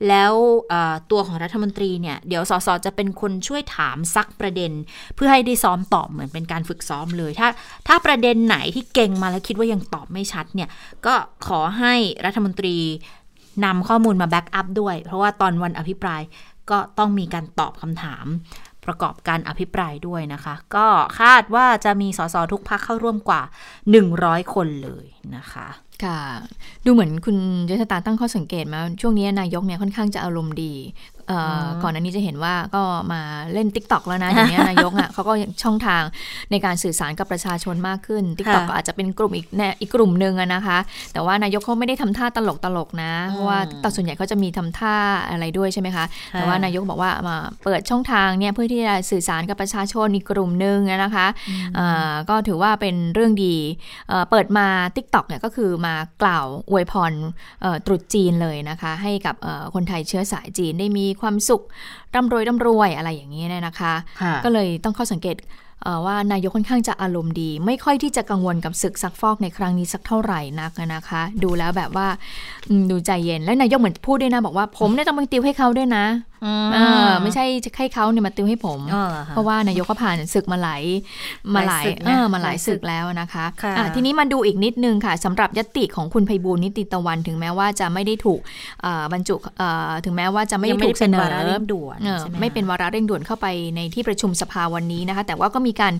แล้วเอ่อตัวของรัฐมนตรีเนี่ยเดี๋ยวสสจะเป็นคนช่วยถามซักประเด็นเพื่อให้ได้ซ้อมตอบเหมือนเป็นการฝึกซ้อมเลย ถ้า ถ้าประเด็นไหนที่เก่งมาแล้วคิดว่ายังตอบไม่ชัดเนี่ย ก็ขอให้รัฐมนตรีนำข้อมูลมาแบ็กอัพด้วย เพราะว่าตอนวันอภิปรายก็ต้องมีการตอบคำถามประกอบการอภิปรายด้วยนะคะ ก็คาดว่าจะมีสสทุกพักเข้าร่วมกว่า 100 คนเลยนะคะค่ะ ดูเหมือนคุณยศตาตั้งข้อสังเกตมา ช่วงนี้นายกเนี่ยค่อนข้างจะอารมณ์ดี ก่อนอันนี้จะเห็นว่าก็มาเล่น t ิ k t o k แล้วนะอย่างนี้ยนายกอะเขาก็ช่องทางในการสื่อสารกับประชาชนมากขึ้น t ิ k t o k ค่ะก็อาจจะเป็นกลุ่มอีกแนอีกกลุ่มหนึ่งอะนะคะ แต่ว่านายกเขาไม่ได้ทำท่าตลกตลกๆนะเพราะว่าอืมตส่วนใหญ่เขาจะมีทำท่าอะไรด้วยใช่ไหมคะ แต่ว่าค่ะนายกบอกว่ามาเปิดช่องทางเนี่ยเพื่อที่จะสื่อสารกับประชาชนอีกกลุ่มหนึ่งนะคะอ่าก็ถือว่าเป็นเรื่องดีเอ่อเปิดมา t ิ k t o k เนี่ยก็คือมากล่าวอวยพรเอ่อตรุษจีนเลยนะคะ ให้กับเอ่อคนไทยเชื้อสายจีนได้มีความสุขร่ำรวยร่ำรวยอะไรอย่างนี้เนี่ยนะคะค่ะก็เลยต้องข้อสังเกตเอ่อว่านายกค่อนข้างจะอารมณ์ดี ไม่ค่อยที่จะกังวลกับศึกซักฟอกในครั้งนี้สักเท่าไหร่นักนะคะ ดูแล้วแบบว่าอืมดูใจเย็นและนายกเหมือนพูดด้วยนะบอกว่าผมเนี่ยต้องไปติวให้เขาด้วยนะเออไม่ใช่ให้เขาเนี่ยมาติวให้ผมอ๋อเหรอคะเพราะว่านายกก็ผ่านศึกมาหลายมาหลายหลายศึกนะเออมาหลายหลายศึศึกกแล้วนะคะค่ะอะทีนี้มาดูอีกนิดนึงค่ะสำหรับยติของคุณไพบูลย์นิติตะวัน ถึงแม้ว่าจะไม่ได้ถูกเอ่อบรรจุเอ่อถึงแม้ว่าจะไม่ยังได้ถูกเสนป็อวาระเร่งด่วนเออใช่หไม่เป็นวาระเร่งด่วนเข้าไปในที่ประชุมสภาวันนี้นะคะ แต่ว่าก็มีการ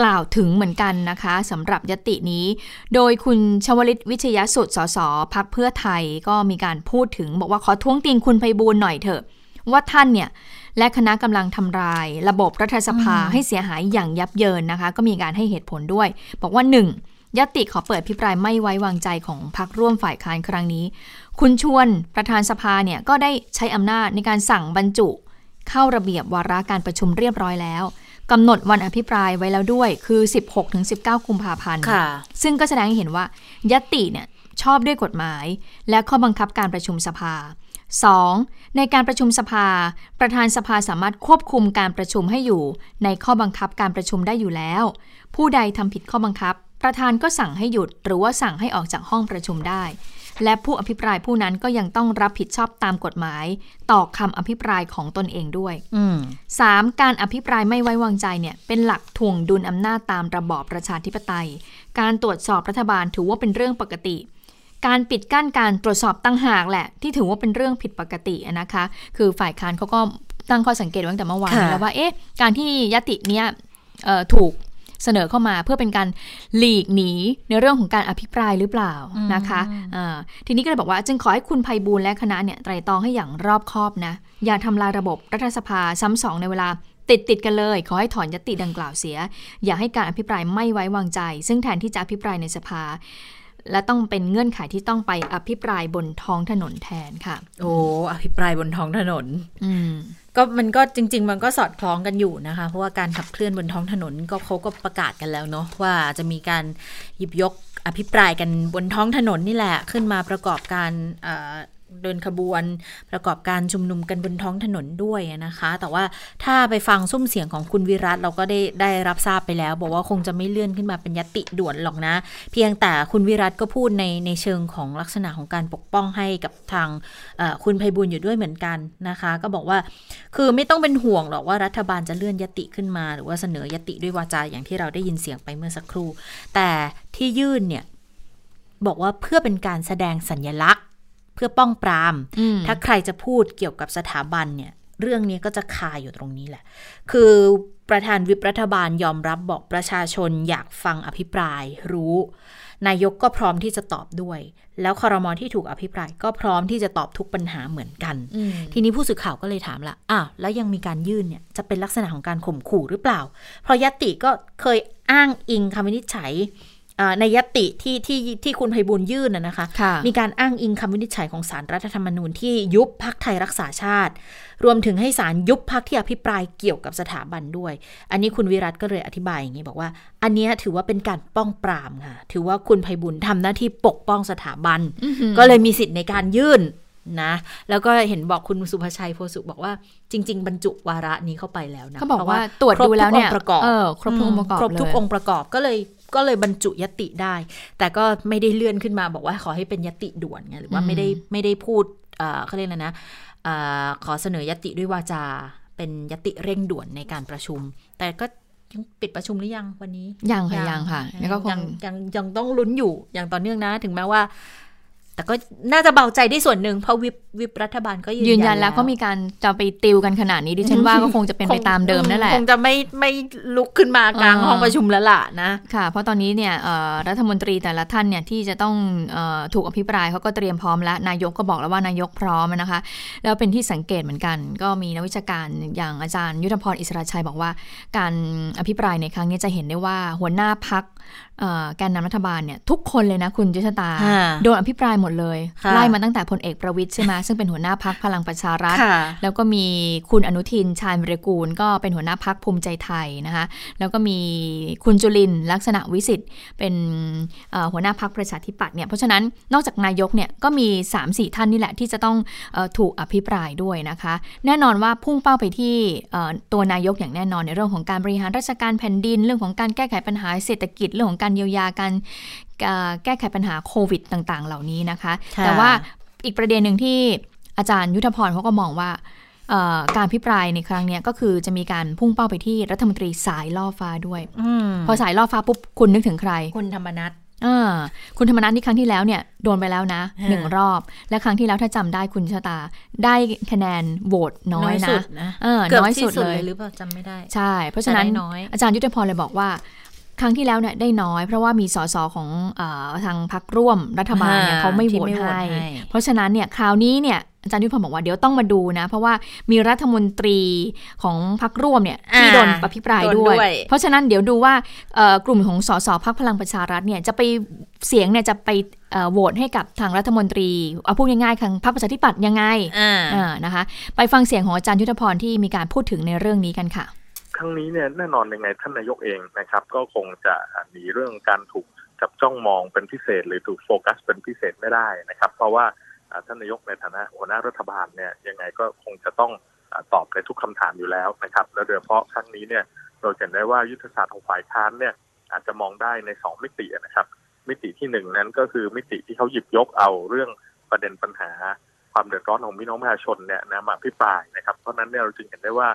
กล่าวถึงเหมือนกันนะคะสำหรับยตินี้ โดยคุณชวลิตวิชยสุดสสพักเพื่อไทยก็มีการพูดถึงบอกว่าขอท้วงติงคุณไพบูลย์หน่อยเถอะ ว่าท่านเนี่ยและคณะกำลังทำลาย ระบบรัฐสภาให้เสียหายอย่างยับเยินนะคะ ก็มีการให้เหตุผลด้วย บอกว่า 1. ยติขอเปิดพิปรายไม่ไว้วางใจของพรรคร่วมฝ่ายค้านครั้งนี้ คุณชวนประธานสภาเนี่ยก็ได้ใช้อำนาจในการสั่งบรรจุ เข้าระเบียบวาระการประชุมเรียบร้อยแล้วกำหนดวันอภิปรายไว้แล้วด้วยคือ 16-19 กุมภาพันธ์ค่ะซึ่งก็แสดงให้เห็นว่ายติเนี่ยชอบด้วยกฎหมาย และข้อบังคับการประชุมสภา 2. ในการประชุมสภา ประธานสภาสามารถควบคุมการประชุมให้อยู่ ในข้อบังคับการประชุมได้อยู่แล้ว ผู้ใดทำผิดข้อบังคับ ประธานก็สั่งให้หยุด หรือว่าสั่งให้ออกจากห้องประชุมได้ และผู้อภิปรายผู้นั้นก็ยังต้องรับผิดชอบตามกฎหมาย ต่อคำอภิปรายของตนเองด้วยอืม 3. การอภิปรายไม่ไว้วางใจเนี่ย เป็นหลักถ่วงดุลอำนาจตามระบอบประชาธิปไตย การตรวจสอบรัฐบาลถือว่าเป็นเรื่องปกติ การปิดกั้นการตรวจสอบตั้งหากแหละ ที่ถือว่าเป็นเรื่องผิดปกติอะนะคะ คือฝ่ายค้านเขาก็ตั้งข้อสังเกตไว้ตั้งแต่เมื่อวานค่ะแล้วว่าเอ๊ะการที่ยติเนี้ยเอ่อถูกเสนอเข้ามาเพื่อเป็นการหลีกหนีในเรื่องของการอภิปรายหรือเปล่านะคะอ่าทีนี้ก็เลยบอกว่า จึงขอให้คุณภัยบูลย์และคณะเนี่ยไตรตรองให้อย่างรอบคอบนะ อย่าทำลายระบบรัฐสภาซ้ำสองในเวลาติดติดๆกันเลย ขอให้ถอนยติดังกล่าวเสีย อย่าให้การอภิปรายไม่ไว้วางใจ ซึ่งแทนที่จะอภิปรายในสภา และต้องเป็นเงื่อนไขที่ต้องไปอภิปรายบนท้องถนนแทนค่ะ โอ้อภิปรายบนท้องถนน อืมก็มันก็จริง ๆ มันก็สอดคล้องกันอยู่นะคะ เพราะว่าการขับเคลื่อนบนท้องถนนก็เขาก็ประกาศกันแล้วเนาะว่าจะมีการหยิบยกอภิปรายกันบนท้องถนนนี่แหละ ขึ้นมาประกอบการเอ่อ เดินขบวน ประกอบการชุมนุมกันบนท้องถนนด้วยนะคะ แต่ว่าถ้าไปฟังซุ้มเสียงของคุณวิรัตเราก็ได้ได้รับทราบไปแล้ว บอกว่าคงจะไม่เลื่อนขึ้นมาเป็นยติด่วนหรอกนะ เพียงแต่คุณวิรัตก็พูดในในเชิงของลักษณะของการปกป้องให้กับทางคุณไพบุญอยู่ด้วยเหมือนกันนะคะ ก็บอกว่าคือไม่ต้องเป็นห่วงหรอกว่ารัฐบาลจะเลื่อนยติขึ้นมา หรือว่าเสนอยติด้วยวาจาอย่างที่เราได้ยินเสียงไปเมื่อสักครู่ แต่ที่ยื่นเนี่ยบอกว่าเพื่อเป็นการแสดงสัญญลักษณ์ เพื่อป้องปรามอืมถ้าใครจะพูดเกี่ยวกับสถาบันเนี่ย เรื่องนี้ก็จะคาอยู่ตรงนี้แหละ คือประธานวิปรัฐบาลยอมรับบอกประชาชนอยากฟังอภิปรายรู้ นายกก็พร้อมที่จะตอบด้วย แล้วคอรมอที่ถูกอภิปรายก็พร้อมที่จะตอบทุกปัญหาเหมือนกันอืมทีนี้ผู้สื่อข่าวก็เลยถามละอ้าวแล้วยังมีการยื่นเนี่ยจะเป็นลักษณะของการข่มขู่หรือเปล่า เพราะยติก็เคยอ้างอิงคำวินิจฉัยอ่า ในยติที่ที่ที่คุณไพบูลย์ยื่นนะนะคะค่ะมีการอ้างอิงคำวินิจฉัยของสารรัฐธรรมนูญที่ยุบพักไทยรักษาชาติ รวมถึงให้สารยุบพักที่อภิปรายเกี่ยวกับสถาบันด้วย อันนี้คุณวิรัตก็เลยอธิบายอย่างนี้บอกว่า อันเนี้ยถือว่าเป็นการป้องปรามค่ะถือว่าคุณไพบุญทำหน้าที่ปกป้องสถาบัน ก็เลยมีสิทธิ์ในการยื่นนะแล้วก็เห็นบอกคุณสุภชัยโพสุบอกว่าจริง ๆ บรรจุวาระนี้เข้าไปแล้วนะเขาบอกพระว่าตรวจดูแล้วเนี่ยครบทุกองค์ประกอบเออครบทุกองค์ประกอบครบทุกเลยองค์ประ กอบก็เลยก็เลยบรรจุยติได้ แต่ก็ไม่ได้เลื่อนขึ้นมาบอกว่าขอให้เป็นยติด่วนไงหรือว่าไม่ได้ไม่ได้พูดเอ่อเขาเรียกอะไรนะเอ่อขอเสนอยติด้วยวาจาเป็นยติเร่งด่วนในการประชุม แต่ก็ยังปิดประชุมหรือยังวันนี้ ยังค่ะยังค่ะแล้วก็คยังงยังยังต้องลุ้นอยู่อย่างต่อเนื่องนะ ถึงแม้ว่า แต่ก็น่าจะเบาใจได้ส่วนหนึ่งเพราะวิปวิปรัฐบาลก็ยืนยืนยันแล้วก็มีการจะไปติวกันขนาดนี้ดิฉันว่าก็คงจะเป็นไปตามเดิมนั่นแหละคงจะไม่ไม่ลุกขึ้นมากลางเออห้องประชุมแล้วล่ะนะค่ะ เพราะตอนนี้เนี่ยเอ่อรัฐมนตรีแต่ละท่านเนี่ยที่จะต้องเออถูกอภิปรายเขาก็เตรียมพร้อมแล้ว นายกก็บอกแล้วว่านายกพร้อมนะคะ แล้วเป็นที่สังเกตเหมือนกัน ก็มีนักวิชาการอย่างอาจารย์ ยุทธพรอิสระชัยบอกว่า การอภิปรายในครั้งนี้จะเห็นได้ว่าหัวหน้าพักแกนนำรัฐบาลเนี่ยทุกคนเลยนะคุณยุทธตาค่ะโดนอภิปรายหมดเลยค่ะไล่มาตั้งแต่พลเอกประวิตยใช่ไหมซึ่งเป็นหัวหน้าพักพลังประชารัฐค่ะแล้วก็มีคุณอนุทินชาญวิรกูล ก็เป็นหัวหน้าพักภูมิใจไทยนะคะแล้วก็มีคุณจุลินทร์ลักษณะวิสิทธิ์เป็นเอ่อหัวหน้าพักประชาธิปัตย์เนี่ยเพราะฉะนั้นนอกจากนายกเนี่ยก็มี 3-4 ท่านนี่แหละที่จะต้องเออถูกอภิปรายด้วยนะคะ แน่นอนว่าพุ่งเป้าไปที่เอ่อตัวนายกอย่างแน่นอนในเรื่องของการบริหารราชการแผ่นดิน เรื่องของการแก้ไขปัญหาเศรษฐกิจเรื่องของการเยียวยาการเอ่อแก้ไขปัญหาโควิดต่าง ๆ เหล่านี้นะคะค่ะแต่ว่าอีกประเด็นหนึ่งที่อาจารย์ยุทธพรเขาก็มองว่าเอ่อการพิปรายในครั้งเนี้ยก็คือจะมีการพุ่งเป้าไปที่รัฐมนตรีสายล่อฟ้าด้วยอืมพอสายล่อฟ้าปุ๊บคุณนึกถึงใคร คุณธรรมนัทอ่าคุณธรรมนัฐที่ครั้งที่แล้วเนี่ยโดนไปแล้วนะฮะหนึ่งรอบ และครั้งที่แล้วถ้าจำได้คุณชะตา ได้คะแนนโหวตน้อยนะสุดนะเออเกือบน้อยที่สุดเลยหรือเปล่าจำไม่ได้ ใช่ เพราะฉะนั้นแต่ได้น้อยอาจารย์ยุทธพรเลยบอกว่า ครั้งที่แล้วเนี่ยได้น้อย เพราะว่ามีสสของเออทางพรรคร่วมรัฐบาลเนี่ยอ่าเขาไม่โหวที่ตไม่โหวตให้ให้ เพราะฉะนั้นเนี่ยคราวนี้เนี่ยอาจารย์ยุทธพรบอกว่าเดี๋ยวต้องมาดูนะ เพราะว่ามีรัฐมนตรีของพรรคร่วมเนี่ยที่โดนอภิปรายโดนด้วยด้วย เพราะฉะนั้นเดี๋ยวดูว่าเอ่อกลุ่มของสสพักพลังประชารัฐเนี่ยจะไปเสียงเนี่ยจะไปเอ่อโหวตให้กับทางรัฐมนตรีเอาพูดง่ายๆทางพรรคประชาธิปัตย์ยังไงอ่าอ่านะคะ ไปฟังเสียงของอาจารย์ยุทธพรที่มีการพูดถึงในเรื่องนี้กันค่ะ ครั้งนี้เนี่ยแน่นอนยังไงท่านนายกเองนะครับ ก็คงจะหนีเรื่องการถูกจับจ้องมองเป็นพิเศษ หรือถูกโฟกัสเป็นพิเศษไม่ได้นะครับ เพราะว่าท่านนายกในฐานะหัวหน้ารัฐบาลเนี่ยยังไงก็คงจะต้องตอบในทุกคำถามอยู่แล้วนะครับและโดยเฉพาะครั้งนี้เนี่ยเราเห็นได้ว่ายุทธศาสตร์ของฝ่ายค้านเนี่ยอาจจะมองได้ในสองมิตินะครับ มิติที่หนึ่งนั้นก็คือมิติที่เขาหยิบยกเอาเรื่องประเด็นปัญหา ความเดือดร้อนของพี่น้องประชาชนเนี่ยนะมาพิปรายนะครับ เพราะนั้นเนี่ยเราจึงเห็นได้ว่า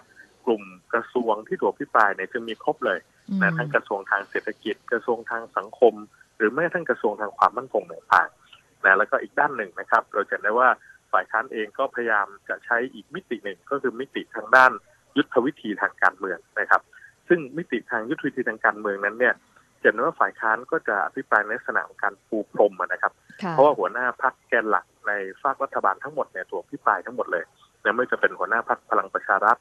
ลุ่มกระทรวงที่ถูกพิปรายเนี่ยจะมีครบเลยนะทั้งกระทรวงทางเศรษฐกิจ กระทรวงทางสังคม หรือแม้กระทั่งกระทรวงทางความมั่นคงต่างๆนะแล้วก็อีกด้านหนึ่งนะครับ เราจะเห็นได้ว่าฝ่ายค้านเองก็พยายามจะใช้อีกมิติหนึ่งก็คือมิติทางด้านยุทธวิธีทางการเมืองนะครับ ซึ่งมิติทางยุทธวิธีทางการเมืองนั้นเนี่ยจะเห็นว่าฝ่ายค้านก็จะอภิปรายในลักษณะของการปูพรมอะนะครับ เพราะว่าหัวหน้าพักแกนหลักในฝากรัฐบาลทั้งหมดเนี่ยถูกพิปรายทั้งหมดเลยนะไม่ว่าจะเป็นหัวหน้าพักพลังประชารัฐ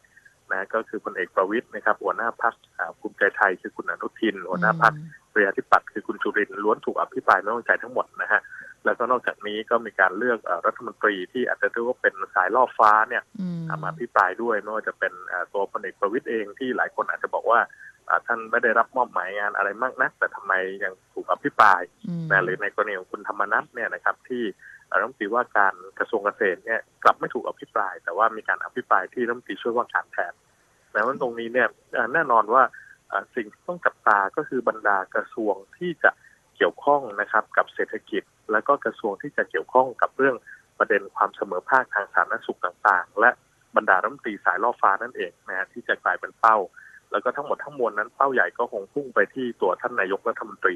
นะก็คือพลเอกประวิตยนะครับหัวหน้าพักภูมิใจไทยคือคุณอนุทิน หัวหน้าพักปประชาธิปัตย์คือคุณจุรินทร์ล้วนถูกอภิปรายไม่ไว้วางใจทั้งหมดนะฮะแล้วก็นอกจากนี้ก็มีการเลือกเอ่อรัฐมนตรีที่อาจจะเรียกว่าเป็นสายล่อฟ้าเนี่ยอืมอ่ามาพิปรายด้วยไม่ว่าจะเป็นเอ่อตัวพลเอกประวิตยเองที่หลายคนอาจจะบอกว่าอ่าท่านไม่ได้รับมอบหมายงานอะไรมากนัก แต่ทำไมยังถูกอภิปรายอืมนะหรือในกรณีของคุณธรรมนัฐเนี่ยนะครับที่เอ่อ รัฐมนตรีว่าการกระทรวงเกษตรเนี่ยกลับไม่ถูกอภิปราย แต่ว่ามีการอภิปรายที่รัฐมนตรีช่วยว่าการแทนแต่ว่าตรงนี้เนี่ยแน่นอนว่าสิ่งที่ต้องจับตาก็คือบรรดากระทรวงที่จะเกี่ยวข้องนะครับกับเศรษฐกิจ แล้วก็กระทรวงที่จะเกี่ยวข้องกับเรื่องประเด็นความเสมอภาคทางสาธารณสุขต่างๆ และบรรดารัฐมนตรีสายล่อฟ้านั่นเองนะฮะที่จะกลายเป็นเป้า แล้วก็ทั้งหมดทั้งมวลนั้นเป้าใหญ่ก็คงพุ่งไปที่ตัวท่านนายกรัฐมนตรี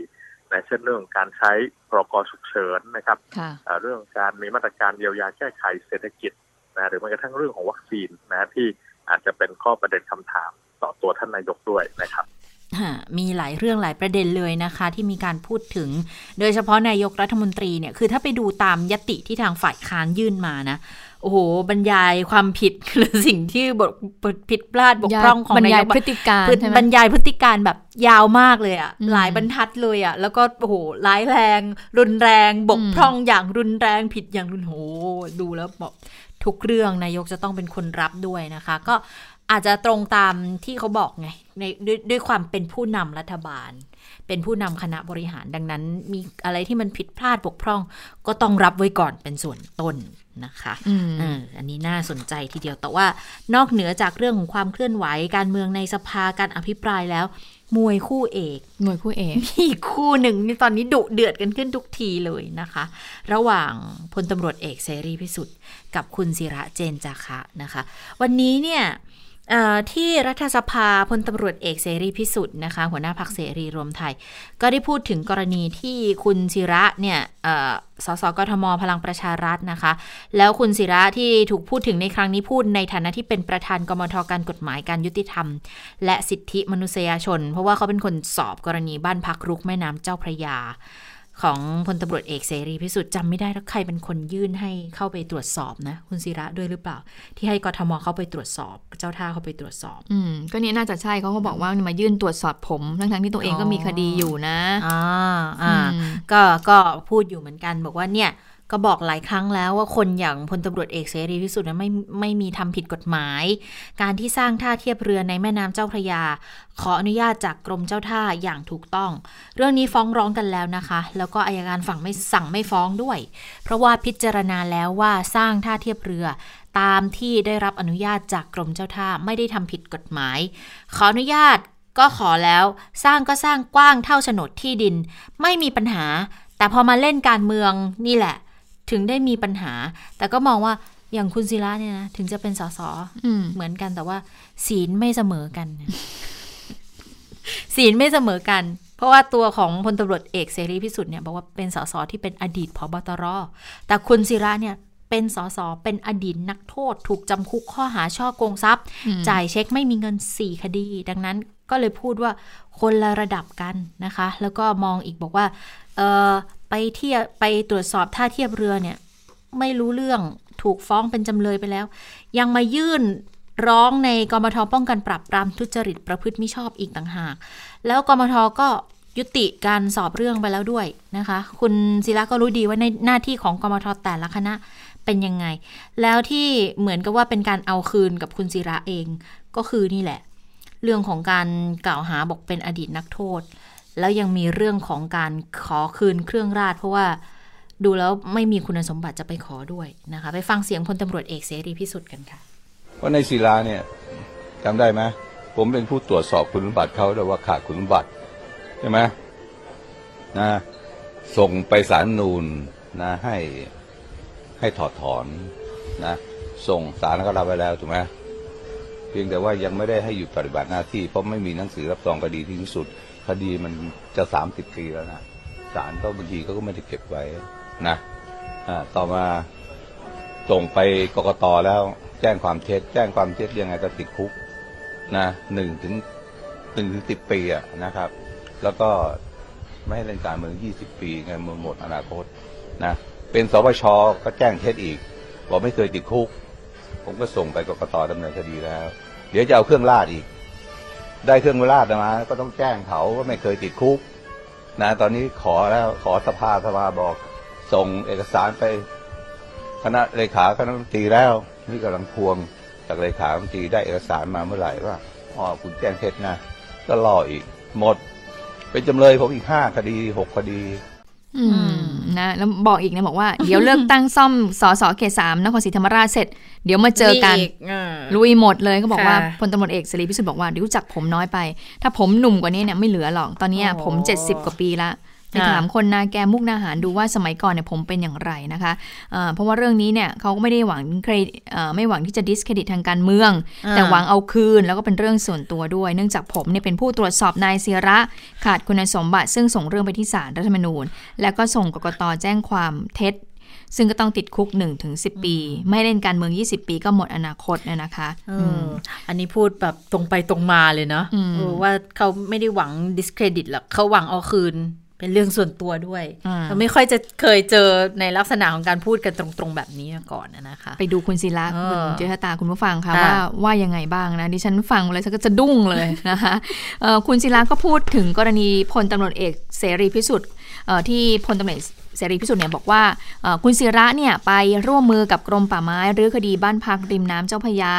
นะเช่นเรื่องการใช้พรกฉุกเฉินนะครับค่ะอ่าเรื่องการมีมาตรการเยียวยาแก้ไขเศรษฐกิจนะหรือแม้กระทั่งเรื่องของวัคซีนนะที่อาจจะเป็นข้อประเด็นคำถามต่อตัวท่านนายกด้วยนะครับฮะมีหลายเรื่องหลายประเด็นเลยนะคะ ที่มีการพูดถึง โดยเฉพาะนายกรัฐมนตรีเนี่ยคือถ้าไปดูตามยติที่ทางฝ่ายค้านยื่นมานะ โอ้โหบรรยายความผิดหรือสิ่งที่บทผิดพลาดบกพร่องของบรรนายยายกพฤติการพฤใช่ไหมบรรยายพฤติการแบบยาวมากเลยอะอืมหลายบรรทัดเลยอะแล้วก็โอ้โหร้ายแรง รุนแรงบกอืมพร่องอย่างรุนแรงผิดอย่างรุนโหดูแล้วบอกทุกเรื่องนายกจะต้องเป็นคนรับด้วยนะคะ ก็อาจจะตรงตามที่เขาบอกไงในด้วยด้วยความเป็นผู้นำรัฐบาล เป็นผู้นำคณะบริหารดังนั้น มีอะไรที่มันผิดพลาดบกพร่อง ก็ต้องรับไว้ก่อนเป็นส่วนต้น นะคะอืมเอออันนี้น่าสนใจทีเดียวแต่ว่านอกเหนือจากเรื่องของความเคลื่อนไหวการเมืองในสภาการอภิปรายแล้ว มวยคู่เอกหน่วยคู่เอกมีอีกคู่หนึ่งนี่ตอนนี้ดุเดือดกันขึ้นทุกทีเลยนะคะ ระหว่างพลตำรวจเอกเสรีพิสุทธิ์กับคุณศิระเจนจาคะนะคะ วันนี้เนี่ยเอ่อ ที่รัฐสภาพลตำรวจเอกเสรีพิสุทธิ์นะคะหัวหน้าพักเสรีรวมไทย ก็ได้พูดถึงกรณีที่คุณศิระเนี่ยสสกทมพลังประชารัฐนะคะ แล้วคุณศิระที่ถูกพูดถึงในครั้งนี้พูดในฐานะที่เป็นประธานกมทการกฎหมายการยุติธรรม และสิทธิมนุษยชน เพราะว่าเขาเป็นคนสอบกรณีบ้านพักรุกแม่น้ำเจ้าพระยา ของพลตำรวจเอกเสรีพิสุทธิ์จำไม่ได้แล้วใครเป็นคนยื่นให้เข้าไปตรวจสอบนะ คุณศิระด้วยหรือเปล่า ที่ให้กทมเข้าไปตรวจสอบ เจ้าท่าเข้าไปตรวจสอบ อืมก็เนี่ยน่าจะใช่เขาก็บอกว่ามายื่นตรวจสอบผมทั้งๆที่ตัวเองก็มีคดีอยู่นะอ่าอ่าอืมก็ก็พูดอยู่เหมือนกันบอกว่าเนี่ย ก็บอกหลายครั้งแล้วว่าคนอย่างพลตำรวจเอกเสรีพิสุทธิ์นะไม่ไม่มีทำผิดกฎหมาย การที่สร้างท่าเทียบเรือในแม่น้ำเจ้าพระยา ขออนุญาตจากกรมเจ้าท่าอย่างถูกต้อง เรื่องนี้ฟ้องร้องกันแล้วนะคะ แล้วก็อายการฝั่งไม่สั่งไม่ฟ้องด้วย เพราะว่าพิจารณาแล้วว่าสร้างท่าเทียบเรือตามที่ได้รับอนุญาตจากกรมเจ้าท่าไม่ได้ทำผิดกฎหมาย ขออนุญาตก็ขอแล้วสร้างก็สร้างกว้างเท่าโฉนดที่ดิน ไม่มีปัญหา แต่พอมาเล่นการเมืองนี่แหละ ถึงได้มีปัญหา แต่ก็มองว่าอย่างคุณศิระเนี่ยนะถึงจะเป็นสสอืมเหมือนกันแต่ว่า ศีลไม่เสมอกัน ศีลไม่เสมอกัน เพราะว่าตัวของพลตำรวจเอกเสรีพิสุทธิ์เนี่ยบอกว่าเป็นสสที่เป็นอดีตพบตรแต่คุณศิระเนี่ยเป็นสสเป็นอดีตนักโทษ ถูกจำคุกข้อหาช่อโกงทรัพย์อืมจ่ายเช็คไม่มีเงิน 4 คดี ดังนั้นก็เลยพูดว่าคนละระดับกันนะคะ แล้วก็มองอีกบอกว่าเออ ไปเทียบไปตรวจสอบท่าเทียบเรือเนี่ย ไม่รู้เรื่องถูกฟ้องเป็นจำเลยไปแล้ว ยังมายื่นร้องในกรมทป้องกันปราบปรามทุจริตประพฤติมิชอบอีกต่างหาก แล้วกรมทก็ยุติการสอบเรื่องไปแล้วด้วยนะคะ คุณศิระก็รู้ดีว่าในหน้าที่ของกรมทแต่ละคณะเป็นยังไง แล้วที่เหมือนกับว่าเป็นการเอาคืนกับคุณศิระเองก็คือนี่แหละ เรื่องของการกล่าวหาบอกเป็นอดีตนักโทษ แล้วยังมีเรื่องของการขอคืนเครื่องราช เพราะว่าดูแล้วไม่มีคุณสมบัติจะไปขอด้วยนะคะ ไปฟังเสียงพลตำรวจเอกเสรีพิสุทธิ์กันค่ะว่าในศิลาเนี่ยจำได้ไหมผมเป็นผู้ตรวจสอบคุณสมบัติเขาแต่ว่าขาดคุณสมบัติใช่ไหมนะส่งไปศาลนูนนะให้ให้ถอดถอนนะส่งศาลก็รับไปแล้วถูกไหมเพียงแต่ว่ายังไม่ได้ให้หยุดปฏิบัติหน้าที่เพราะไม่มีหนังสือรับรองคดีที่ที่สุด คดีมันจะสามสิบปีแล้วนะศาลก็บางทีเขาก็ไม่ได้เก็บไว้นะต่อมาส่งไปกกตแล้วแจ้งความเท็จ แจ้งความเท็จยังไงก็ติดคุกนะหนึ่งถึงหนึ่งถึงสิบปีอะนะครับ แล้วก็ไม่ให้เล่นการเมืองยี่สิบปีไงเมืองหมดอนาคตนะเป็นสปชก็แจ้งเท็จอีกบอกไม่เคยติดคุก ผมก็ส่งไปกกตดำเนินคดีแล้ว เดี๋ยวจะเอาเครื่องราดอีก ได้เครื่องราดมา ก็ต้องแจ้งเขาว่าไม่เคยติดคุกนะตอนนี้ขอแล้วขอสภาสภาบอก ส่งเอกสารไป คณะเลขาคณะรัฐมนตรีแล้วนี่กำลังพวงจากเลขารัฐมนตรีได้เอกสารมาเมื่อไหร่ว่าอ๋อคุณแจ้งเท็จนะก็รออีกหมด เป็นจำเลยผมอีกห้าคดีหกคดี นะแล้วบอกอีกนะบอกว่า เดี๋ยวเลือกตั้งซ่อมสสเขตสามนครศรีธรรมราชเสร็จ เดี๋ยวมาเจอกันมีกอ่าลุยหมดเลยเขาบอกว่าค่ะพลตำรวจเอกเสรีพิสุทธิ์บอกว่าเดี๋ยวรู้จักผมน้อยไป ถ้าผมหนุ่มกว่านี้เนี่ยไม่เหลือหรอกตอนเนี้ยโอ้ผม70กว่าปีละ ไปอ่าถามคนนาแกมุกดาหารดูว่าสมัยก่อนเนี่ยผมเป็นอย่างไรนะคะเอ่อเพราะว่าเรื่องนี้เนี่ยเขาก็ไม่ได้หวังเครดิตเอ่อไม่หวังที่จะดิสเครดิตทางการเมืองอ่าแต่หวังเอาคืนแล้วก็เป็นเรื่องส่วนตัวด้วย เนื่องจากผมเนี่ยเป็นผู้ตรวจสอบนายศิระขาดคุณสมบัติ ซึ่งส่งเรื่องไปที่ศาลรัฐธรรมนูญ แล้วก็ส่งกกตแจ้งความเท็จซึ่งก็ต้องติดคุก1ถึง10ปี ไม่เล่นการเมือง 20 ปีก็หมดอนาคตเนี่ยนะคะเออออันนี้พูดแบบตรงไปตรงมาเลยเนาะอืมเออว่าเขาไม่ได้หวัง discredit หรอกเขาหวังเอาคืน เป็นเรื่องส่วนตัวด้วยอ่าเราไม่ค่อยจะเคยเจอในลักษณะของการพูดกันตรงๆแบบนี้มาก่อนนะนะคะ ไปดูคุณศิระเออคุณเจษตาคุณผู้ฟังค่ะค่ะว่าว่ายังไงบ้างนะดิฉันฟังเลยฉันก็จะดุ้งเลยนะคะเอ่อคุณศิระก็พูดถึงกรณีพลตำรวจเอกเสรีพิสุทธิ์เอ่อที่พลตำรวจ เสรีพิสุทธิ์เนี่ยบอกว่าคุณศิระเนี่ยไปร่วมมือกับกรมป่าไม้รื้อคดีบ้านพักริมน้ำเจ้าพยา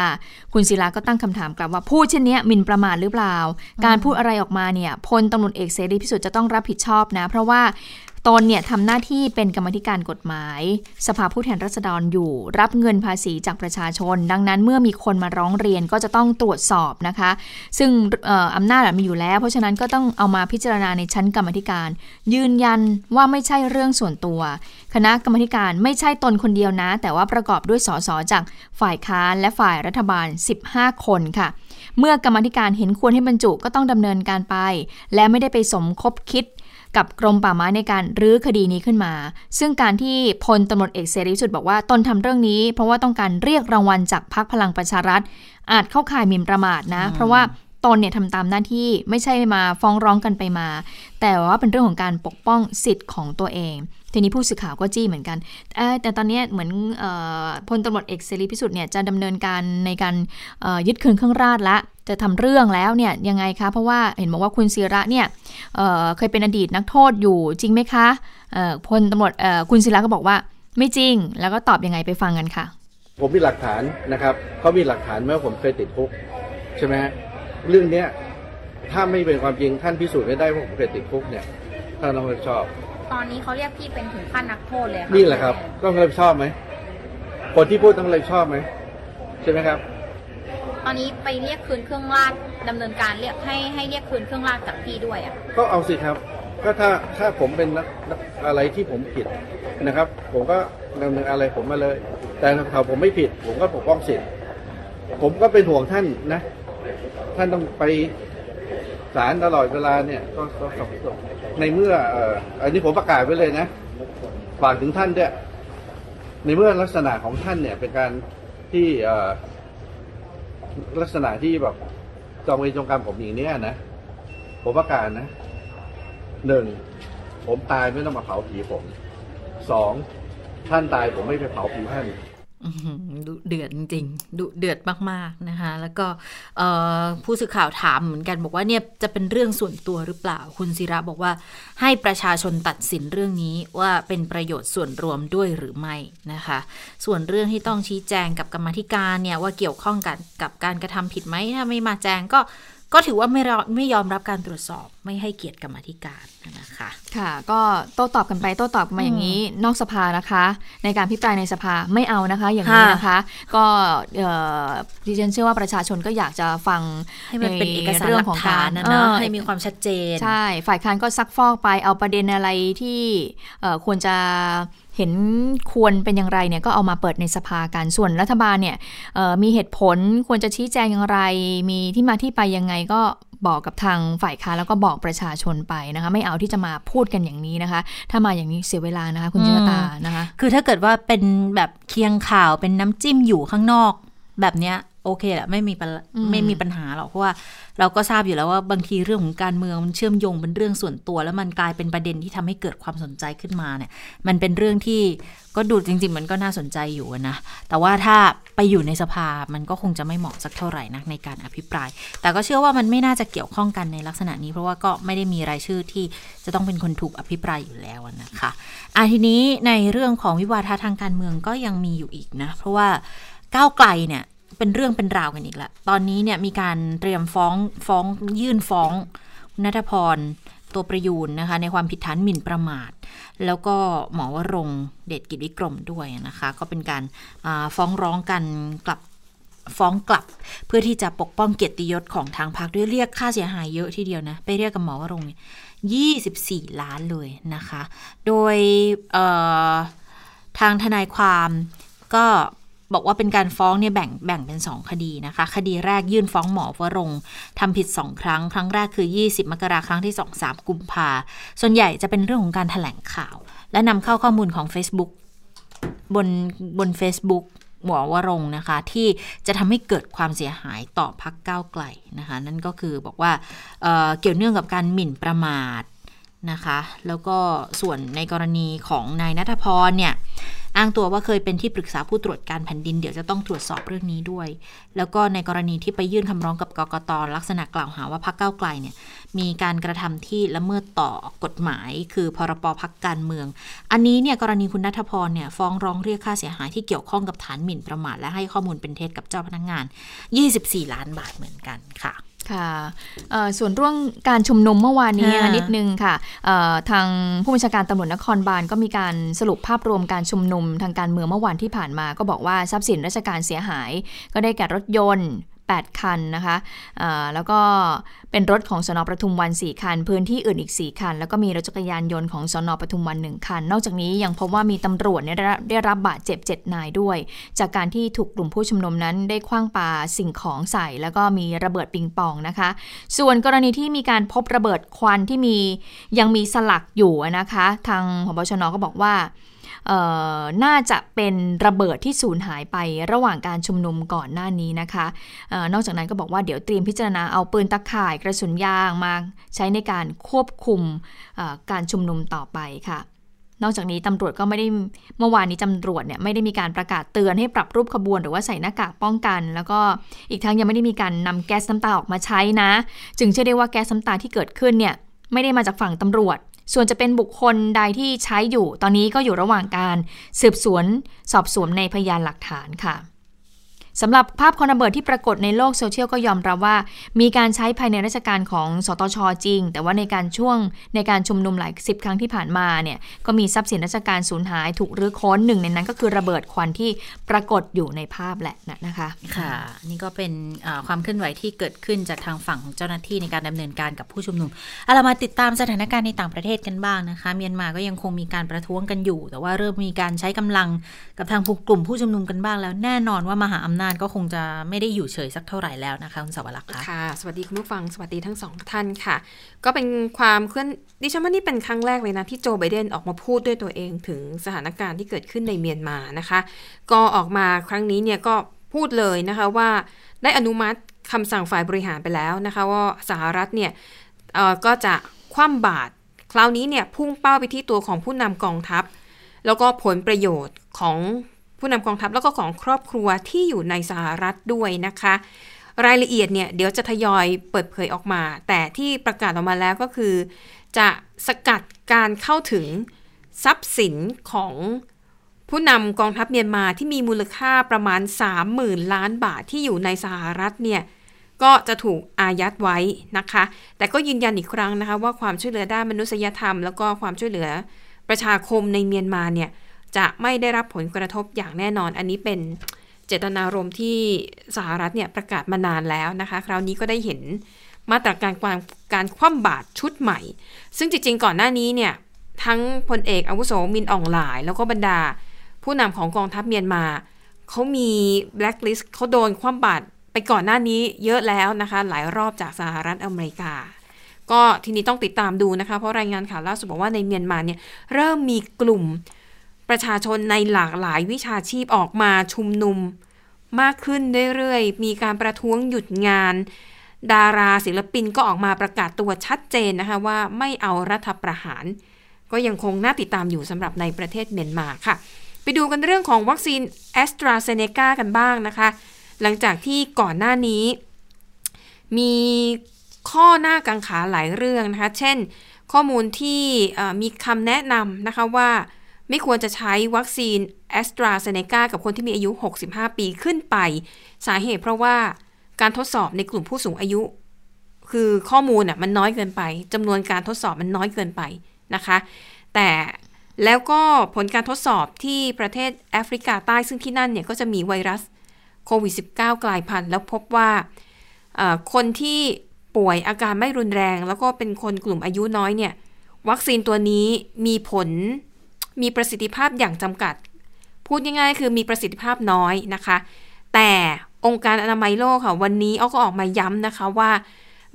คุณศิระก็ตั้งคำถามกลับว่าพูดเช่นนี้หมิ่นประมาทหรือเปล่า การพูดอะไรออกมาเนี่ยพลตำรวจเอกเสรีพิสุทธิ์จะต้องรับผิดชอบนะ เพราะว่า ตนเนี่ยทำหน้าที่เป็นกรรมธิการกฎหมาย สภาผู้แทนราษฎรอยู่ รับเงินภาษีจากประชาชน ดังนั้นเมื่อมีคนมาร้องเรียนก็จะต้องตรวจสอบนะคะ ซึ่งอออำนาจมีอยู่แล้ว เพราะฉะนั้นก็ต้องเอามาพิจารณาในชั้นกรรมธิการ ยืนยันว่าไม่ใช่เรื่องส่วนตัว คณะกรรมธิการไม่ใช่ตนคนเดียวนะ แต่ว่าประกอบด้วยสสจากฝ่ายค้านและฝ่ายรัฐบาล 15 คนค่ะเมื่อกรรมธิการเห็นควรให้บรรจุก็ต้องดำเนินการไป และไม่ได้ไปสมคบคิด กับกรมป่าไม้ในการรื้อคดีนี้ขึ้นมา ซึ่งการที่พลตำรวจเอกเสรีสุดบอกว่าตนทำเรื่องนี้ เพราะว่าต้องการเรียกรางวัลจากพรรคพลังประชารัฐ อาจเข้าข่ายหมิ่นประมาทนะ เพราะว่า ตนเนี่ยทำตามหน้าที่ไม่ใช่มาฟ้องร้องกันไปมา แต่ว่าเป็นเรื่องของการปกป้องสิทธิ์ของตัวเอง ทีนี้ผู้สื่อข่าวก็จี้เหมือนกัน แต่ตอนนี้เหมือนออพลตำรวจเอกเสรีพิสุทธิ์เนี่ยจะดำเนินการในการยึดคืนเครื่องราชละจะทำเรื่องแล้วเนี่ยยังไงคะเพราะว่าเห็นบอกว่าคุณศิระเนี่ยเเคยเป็นอดีตนักโทษอยู่จริงไหมคะพลตำรวจคุณศิระก็บอกว่าไม่จริง แล้วก็ตอบยังไงไปฟังกันค่ะ ผมมีหลักฐานนะครับเขามีหลักฐานไหมว่าผมเคยติดคุกใช่ไหมฮะ เรื่องเนี้ยถ้าไม่เป็นความจริงท่านพิสูจน์ไม่ได้ว่าผมเคยติดคุกเนี่ยท่านต้องรับผิดชอบ ตอนนี้เขาเรียกพี่เป็นถึงขั้นนักโทษเลยค่ะนี่แหละครับ ต้องรับผิดชอบไหมคนที่พูดต้องรับผิดชอบไหมใช่ไหมครับ ตอนนี้ไปเรียกคืนเครื่องราชดำเนินการเรียกให้ให้เรียกคืนเครื่องราชจากพี่ด้วยอะก็เอาสิครับ ก็ถ้าถ้าผมเป็นนักนักอะไรที่ผมผิดนะครับ ผมก็ดำเนินอะไรผมมาเลย แต่ถ้าผมไม่ผิด ผมก็ปกป้องสิทธิ์ผมก็เป็นห่วงท่านนะ ท่านต้องไปศาลตลอดเวลาเนี่ยก็ก็ก็ก็ในเมื่อเอ่ออันนี้ผมประกาศไว้เลยนะฝากถึงท่านด้วยในเมื่อลักษณะของท่านเนี่ย เป็นการที่เอ่อลักษณะที่แบบจองเวรจองกรรมผมอย่างเนี้ยนะผมประกาศนะหนึ่งผมตายไม่ต้องมาเผาผีผมสองท่านตายผมไม่ไปเผาผีท่าน ดุเดือดจริงๆดุเดือดมากๆนะคะ แล้วก็ผู้สื่อข่าวถามเหมือนกันบอกว่าเนี่ยจะเป็นเรื่องส่วนตัวหรือเปล่า คุณศิระบอกว่าให้ประชาชนตัดสินเรื่องนี้ว่าเป็นประโยชน์ส่วนรวมด้วยหรือไม่นะคะ ส่วนเรื่องที่ต้องชี้แจงกับกรรมธิการเนี่ยว่าเกี่ยวข้องกันกับการกระทำผิดไหมถ้าไม่มาแจงก็ก็ถือว่าไม่รอไม่ยอมรับการตรวจสอบ ไม่ให้เกียรติกรรมาธิการนะคะค่ะ ก็โต้ตอบกันไปโต้ตอบกันมาอย่างนี้นอกสภานะคะ ในการพิปรายในสภาไม่เอานะคะ อย่างนี้นะคะ ก็เอ่อดิฉันเชื่อว่าประชาชนก็อยากจะฟังให้มันเป็นเอกสารเรื่หอลังของกกาฐานรนะเนาะเออให้มีความชัดเจน ใช่ ฝ่ายค้านก็ซักฟอกไปเอาประเด็นอะไรที่เอ่อควรจะเห็นควรเป็นอย่างไรเนี่ยก็เอามาเปิดในสภากันส่วนรัฐบาลเนี่ยเอ่อมีเหตุผลควรจะชี้แจงอย่างไร มีที่มาที่ไปยังไงก็ บอกกับทางฝ่ายค้านแล้วก็บอกประชาชนไปนะคะ ไม่เอาที่จะมาพูดกันอย่างนี้นะคะ ถ้ามาอย่างนี้เสียเวลานะคะ คุณอืมเจษตานะคะ คือถ้าเกิดว่าเป็นแบบเคียงข่าวเป็นน้ำจิ้มอยู่ข้างนอก แบบเนี้ย โอเคแหละไม่มีปัญอืมไม่มีปัญหาหรอกเพราะว่าเราก็ทราบอยู่แล้วว่าบางทีเรื่องของการเมืองมันเชื่อมโยงเป็นเรื่องส่วนตัว แล้วมันกลายเป็นประเด็นที่ทำให้เกิดความสนใจขึ้นมาเนี่ย มันเป็นเรื่องที่ก็ดูจริง ๆ มันก็น่าสนใจอยู่อะนะแต่ว่าถ้าไปอยู่ในสภามันก็คงจะไม่เหมาะสักเท่าไหร่นักในการอภิปราย แต่ก็เชื่อว่ามันไม่น่าจะเกี่ยวข้องกันในลักษณะนี้ เพราะว่าก็ไม่ได้มีรายชื่อที่จะต้องเป็นคนถูกอภิปรายอยู่แล้วอะนะคะอะทีนี้ในเรื่องของวิวาทะทางการเมืองก็ยังมีอยู่อีกนะเพราะว่าก้าวไกลเนี่ย เป็นเรื่องเป็นราวกันอีกละ ตอนนี้เนี่ยมีการเตรียมฟ้องฟ้องยื่นฟ้องนัทพรตัวประยูนนะคะในความผิดฐานหมิ่นประมาท แล้วก็หมอวรงเดชกิจวิกรมด้วยนะคะ ก็เป็นการาฟ้องร้องกันกลับฟ้องกลับ เพื่อที่จะปกป้องเกียรติยศของทางพรรคด้วยเรียกค่าเสียหายเยอะทีเดียวนะ ไปเรียกกับหมอวรง24 ล้านเลยนะคะ โดยทางทนายความก็ บอกว่าเป็นการฟ้องเนี่ยแบ่งแบ่งเป็น 2 คดีนะคะ คดีแรกยื่นฟ้องหมอวรงทำผิด 2 ครั้ง ครั้งแรกคือ 20 มกราครั้งที่ 2 3 กุมภาส่วนใหญ่จะเป็นเรื่องของการถแถลงข่าว และนำเข้าข้อมูลของ Facebook บนบน Facebook หมอวรงนะคะ ที่จะทำให้เกิดความเสียหายต่อพักก้าวไกลนะคะ นั่นก็คือบอกว่าเเกี่ยวเนื่องกับการหมิ่นประมาท นะคะ แล้วก็ส่วนในกรณีของนายนัทพรเนี่ยอ้างตัวว่าเคยเป็นที่ปรึกษาผู้ตรวจการแผ่นดินเดี๋ยวจะต้องตรวจสอบเรื่องนี้ด้วย แล้วก็ในกรณีที่ไปยื่นคำร้องกับกกตลักษณะกล่าวหาว่าพรรคก้าไกลเนี่ยมีการกระทำที่ละเมิดต่อกฎหมาย คือพรบพักการเมือง อันนี้เนี่ยกรณีคุณนัทพรเนี่ยฟ้องร้องเรียกค่าเสียหายที่เกี่ยวข้องกับฐานหมิ่นประมาทและให้ข้อมูลเป็นเท็จกับเจ้าพนักงาน 24 ล้านบาทเหมือนกันค่ะ ค่ะเอ่อส่วนเรื่องการชุมนุมเมื่อวานนี้ค่ะนิดนึงค่ะเอ่อทางผู้บัญชาการตำรวจนครบาลก็มีการสรุปภาพรวมการชุมนุมทางการเมืองเมื่อวานที่ผ่านมา ก็บอกว่าทรัพย์สินราชการเสียหาย ก็ได้แก่รถยนต์ 8 คันนะคะแล้วก็เป็นรถของสนปทุมวัน 4 คัน พื้นที่อื่นอีก 4 คัน แล้วก็มีรถจักรยานยนต์ของสนปทุมวัน 1 คัน นอกจากนี้ยังพบว่ามีตำรวจได้รับได้รับาดเจ็บ 7 นายด้วย จากการที่ถูกกลุ่มผู้ชุมนุมนั้นได้คว้างปาสิ่งของใส่ แล้วก็มีระเบิดปิงปองนะคะ ส่วนกรณีที่มีการพบระเบิดควันที่มียังมีสลักอยู่นะคะ ทางพบชนก็บอกว่า น่าจะเป็นระเบิดที่สูญหายไประหว่างการชุมนุมก่อนหน้านี้นะคะออนอกจากนั้นก็บอกว่าเดี๋ยวเตรียมพิจารณาเอาปืนตะข่ายกระสุนยางมาใช้ในการควบคุมการชุมนุมต่อไปค่ะนอกจากนี้ตำรวจก็ไม่ได้เมื่อวานนี้ตำรวจเนี่ยไม่ได้มีการประกาศเตือนให้ปรับรูปขบวน หรือว่าใส่หน้ากากป้องกัน แล้วก็อีกทั้งยังไม่ได้มีการนำแก๊สน้ำตาออกมาใช้นะ จึงเชื่อได้ว่าแก๊สน้ำตาที่เกิดขึ้นเนี่ยไม่ได้มาจากฝั่งตำรวจ ส่วนจะเป็นบุคคลใดที่ใช้อยู่ ตอนนี้ก็อยู่ระหว่างการสืบสวนสอบสวนในพยานหลักฐานค่ะ สำหรับภาพคอนระเบิดที่ปรากฏในโลกโซเชียลก็ยอมรับว่า มีการใช้ภายในราชการของสตชจริง แต่ว่าในการช่วงในการชุมนุมหลายสิบครั้งที่ผ่านมาเนี่ยก็มีทรัพย์สินราชการสูญหายถูกรื้อค้นหนึ่งในนั้นก็คือระเบิดควันที่ปรากฏอยู่ในภาพแหละนะคะ ค่ะ นี่ก็เป็นความเคลื่อนไหวที่เกิดขึ้นจากทางฝั่งของเจ้าหน้าที่ในการดำเนินการกับผู้ชุมนุมเอาเรามาติดตามสถานการณ์ในต่างประเทศกันบ้างนะคะ เมียนมาก็ยังคงมีการประท้วงกันอยู่ แต่ว่าเริ่มมีการใช้กำลังกับทางกลุ่มผู้ชุมนุมกันบ้างแล้วแน่นอนว่ามหาอำนาจก็คงจะไม่ได้อยู่เฉยสักเท่าไหร่แล้วนะคะคุณสวรักษ์คะค่ะ สวัสดีคุณผู้ฟังสวัสดีทั้งสองท่านค่ะ ก็เป็นความเคลื่อนดิฉันว่านี่เป็นครั้งแรกเลยนะที่โจไบเดนออกมาพูดด้วยตัวเองถึงสถานการณ์ที่เกิดขึ้นในเมียนมานะคะ ก็ออกมาครั้งนี้เนี่ยก็พูดเลยนะคะว่าได้อนุมัติคำสั่งฝ่ายบริหารไปแล้วนะคะว่าสหรัฐเนี่ยก็จะคว่ำบาตรคราวนี้เนี่ยพุ่งเป้าไปที่ตัวของผู้นำกองทัพ แล้วก็ผลประโยชน์ของ ผู้นำกองทัพแล้วก็ของครอบครัวที่อยู่ในสหรัฐด้วยนะคะ รายละเอียดเนี่ยเดี๋ยวจะทยอยเปิดเผยออกมา แต่ที่ประกาศออกมาแล้วก็คือ จะสกัดการเข้าถึงทรัพย์สินของผู้นำกองทัพเมียนมาที่มีมูลค่าประมาณ 30,000 ล้านบาทที่อยู่ในสหรัฐเนี่ยก็จะถูกอายัดไว้นะคะ แต่ก็ยืนยันอีกครั้งนะคะว่าความช่วยเหลือด้านมนุษยธรรม แล้วก็ความช่วยเหลือประชาคมในเมียนมาเนี่ย จะไม่ได้รับผลกระทบอย่างแน่นอน อันนี้เป็นเจตนารมณ์ที่สหรัฐเนี่ยประกาศมานานแล้วนะคะ คราวนี้ก็ได้เห็นมาตรการการการคว่ำบาตรชุดใหม่ ซึ่งจริงๆ ก่อนหน้านี้เนี่ยทั้งพลเอกอาวุโสมินอ่องหล่าย แล้วก็บรรดา ผู้นำของกองทัพเมียนมาเขามีแบล็คลิสต์เขาโดนคว่ำบาตรไปก่อนหน้านี้เยอะแล้วนะคะ หลายรอบจากสหรัฐอเมริกา ก็ทีนี้ต้องติดตามดูนะคะ เพราะรายงานข่าวล่าสุดบอกว่าในเมียนมาเนี่ยเริ่มมีกลุ่ม ประชาชนในหลากหลายวิชาชีพออกมาชุมนุม มากขึ้นเรื่อยๆ มีการประท้วงหยุดงาน ดาราศิลปินก็ออกมาประกาศตัวชัดเจนนะคะว่าไม่เอารัฐประหาร ก็ยังคงน่าติดตามอยู่สำหรับในประเทศเมียนมาค่ะ ไปดูกันเรื่องของวัคซีนแอสตราเซเนกากันบ้างนะคะ หลังจากที่ก่อนหน้านี้ มีข้อหน้ากังขาหลายเรื่องนะคะ เช่น ข้อมูลที่มีคำแนะนำนะคะว่า ไม่ควรจะใช้วัคซีนแอสตราเซเนกากับคนที่มีอายุ 65 ปีขึ้นไป สาเหตุเพราะว่าการทดสอบในกลุ่มผู้สูงอายุ คือข้อมูลอะมันน้อยเกินไปจำนวนการทดสอบมันน้อยเกินไปนะคะ แต่แล้วก็ผลการทดสอบที่ประเทศแอฟริกาใต้ซึ่งที่นั่นเนี่ยก็จะมีไวรัสโควิด -19 กลายพันธุ์แล้วพบว่าคนที่ป่วยอาการไม่รุนแรง แล้วก็เป็นคนกลุ่มอายุน้อยเนี่ย วัคซีนตัวนี้มีผล มีประสิทธิภาพอย่างจำกัด พูดง่ายๆ คือมีประสิทธิภาพน้อยนะคะ แต่องค์การอนามัยโลกค่ะ วันนี้เอาก็ออกมาย้ำนะคะว่า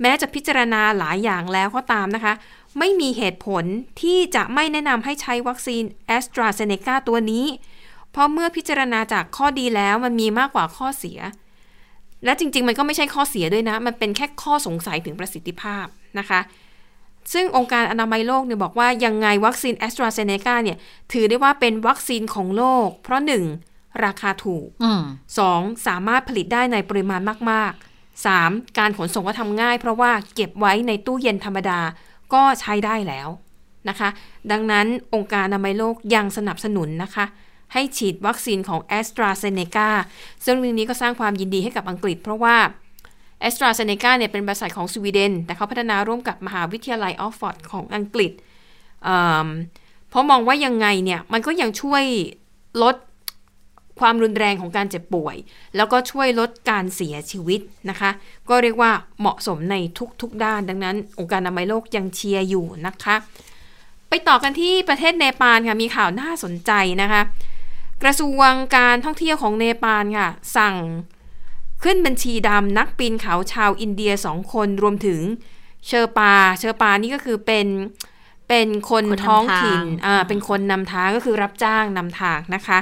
แม้จะพิจารณาหลายอย่างแล้วก็ตามนะคะ ไม่มีเหตุผลที่จะไม่แนะนำให้ใช้วัคซีนแอสตราเซเนกาตัวนี้ เพราะเมื่อพิจารณาจากข้อดีแล้วมันมีมากกว่าข้อเสีย และจริงๆ มันก็ไม่ใช่ข้อเสียด้วยนะ มันเป็นแค่ข้อสงสัยถึงประสิทธิภาพนะคะ ซึ่งองค์การอนามัยโลกเนี่ยบอกว่ายังไงวัคซีนแอสตราเซเนกาเนี่ยถือได้ว่าเป็นวัคซีนของโลก เพราะหนึ่งราคาถูกสองสามารถผลิตได้ในปริมาณมาก ๆ 3. การขนส่งก็ทำง่าย เพราะว่าเก็บไว้ในตู้เย็นธรรมดาก็ใช้ได้แล้วนะคะ ดังนั้นองค์การอนามัยโลกยังสนับสนุนนะคะ ให้ฉีดวัคซีนของ a s t r a z เซ e c a ซึ่งเรื่องนี้ก็สร้างความยินดีให้กับอังกฤษ เพราะว่า a s t r a z เซ e c a เนี่ยเป็นบริษัทของสวีเดน แต่เขาพัฒนาร่วมกับมหาวิทยาลัยออกฟอร์ดของอังกฤษเพราะมองว่ายังไงเนี่ยมันก็ยังช่วยลดความรุนแรงของการเจ็บป่วย แล้วก็ช่วยลดการเสียชีวิตนะคะ ก็เรียกว่าเหมาะสมในทุกๆด้าน ดังนั้น องค์การอนามัยโลกยังเชียร์อยู่นะคะ ไปต่อกันที่ประเทศเนปาลค่ะ มีข่าวน่าสนใจนะคะ กระทรวงการท่องเที่ยวของเนปาลค่ะ สั่ง ขึ้นบัญชีดำนักปีนเขาชาวอินเดียสองคนรวมถึงเชอปา เชอปานี่ก็คือเป็นเป็นคนท้องถิ่นอ่าเป็นคนนำทางก็คือรับจ้างนำทางนะคะ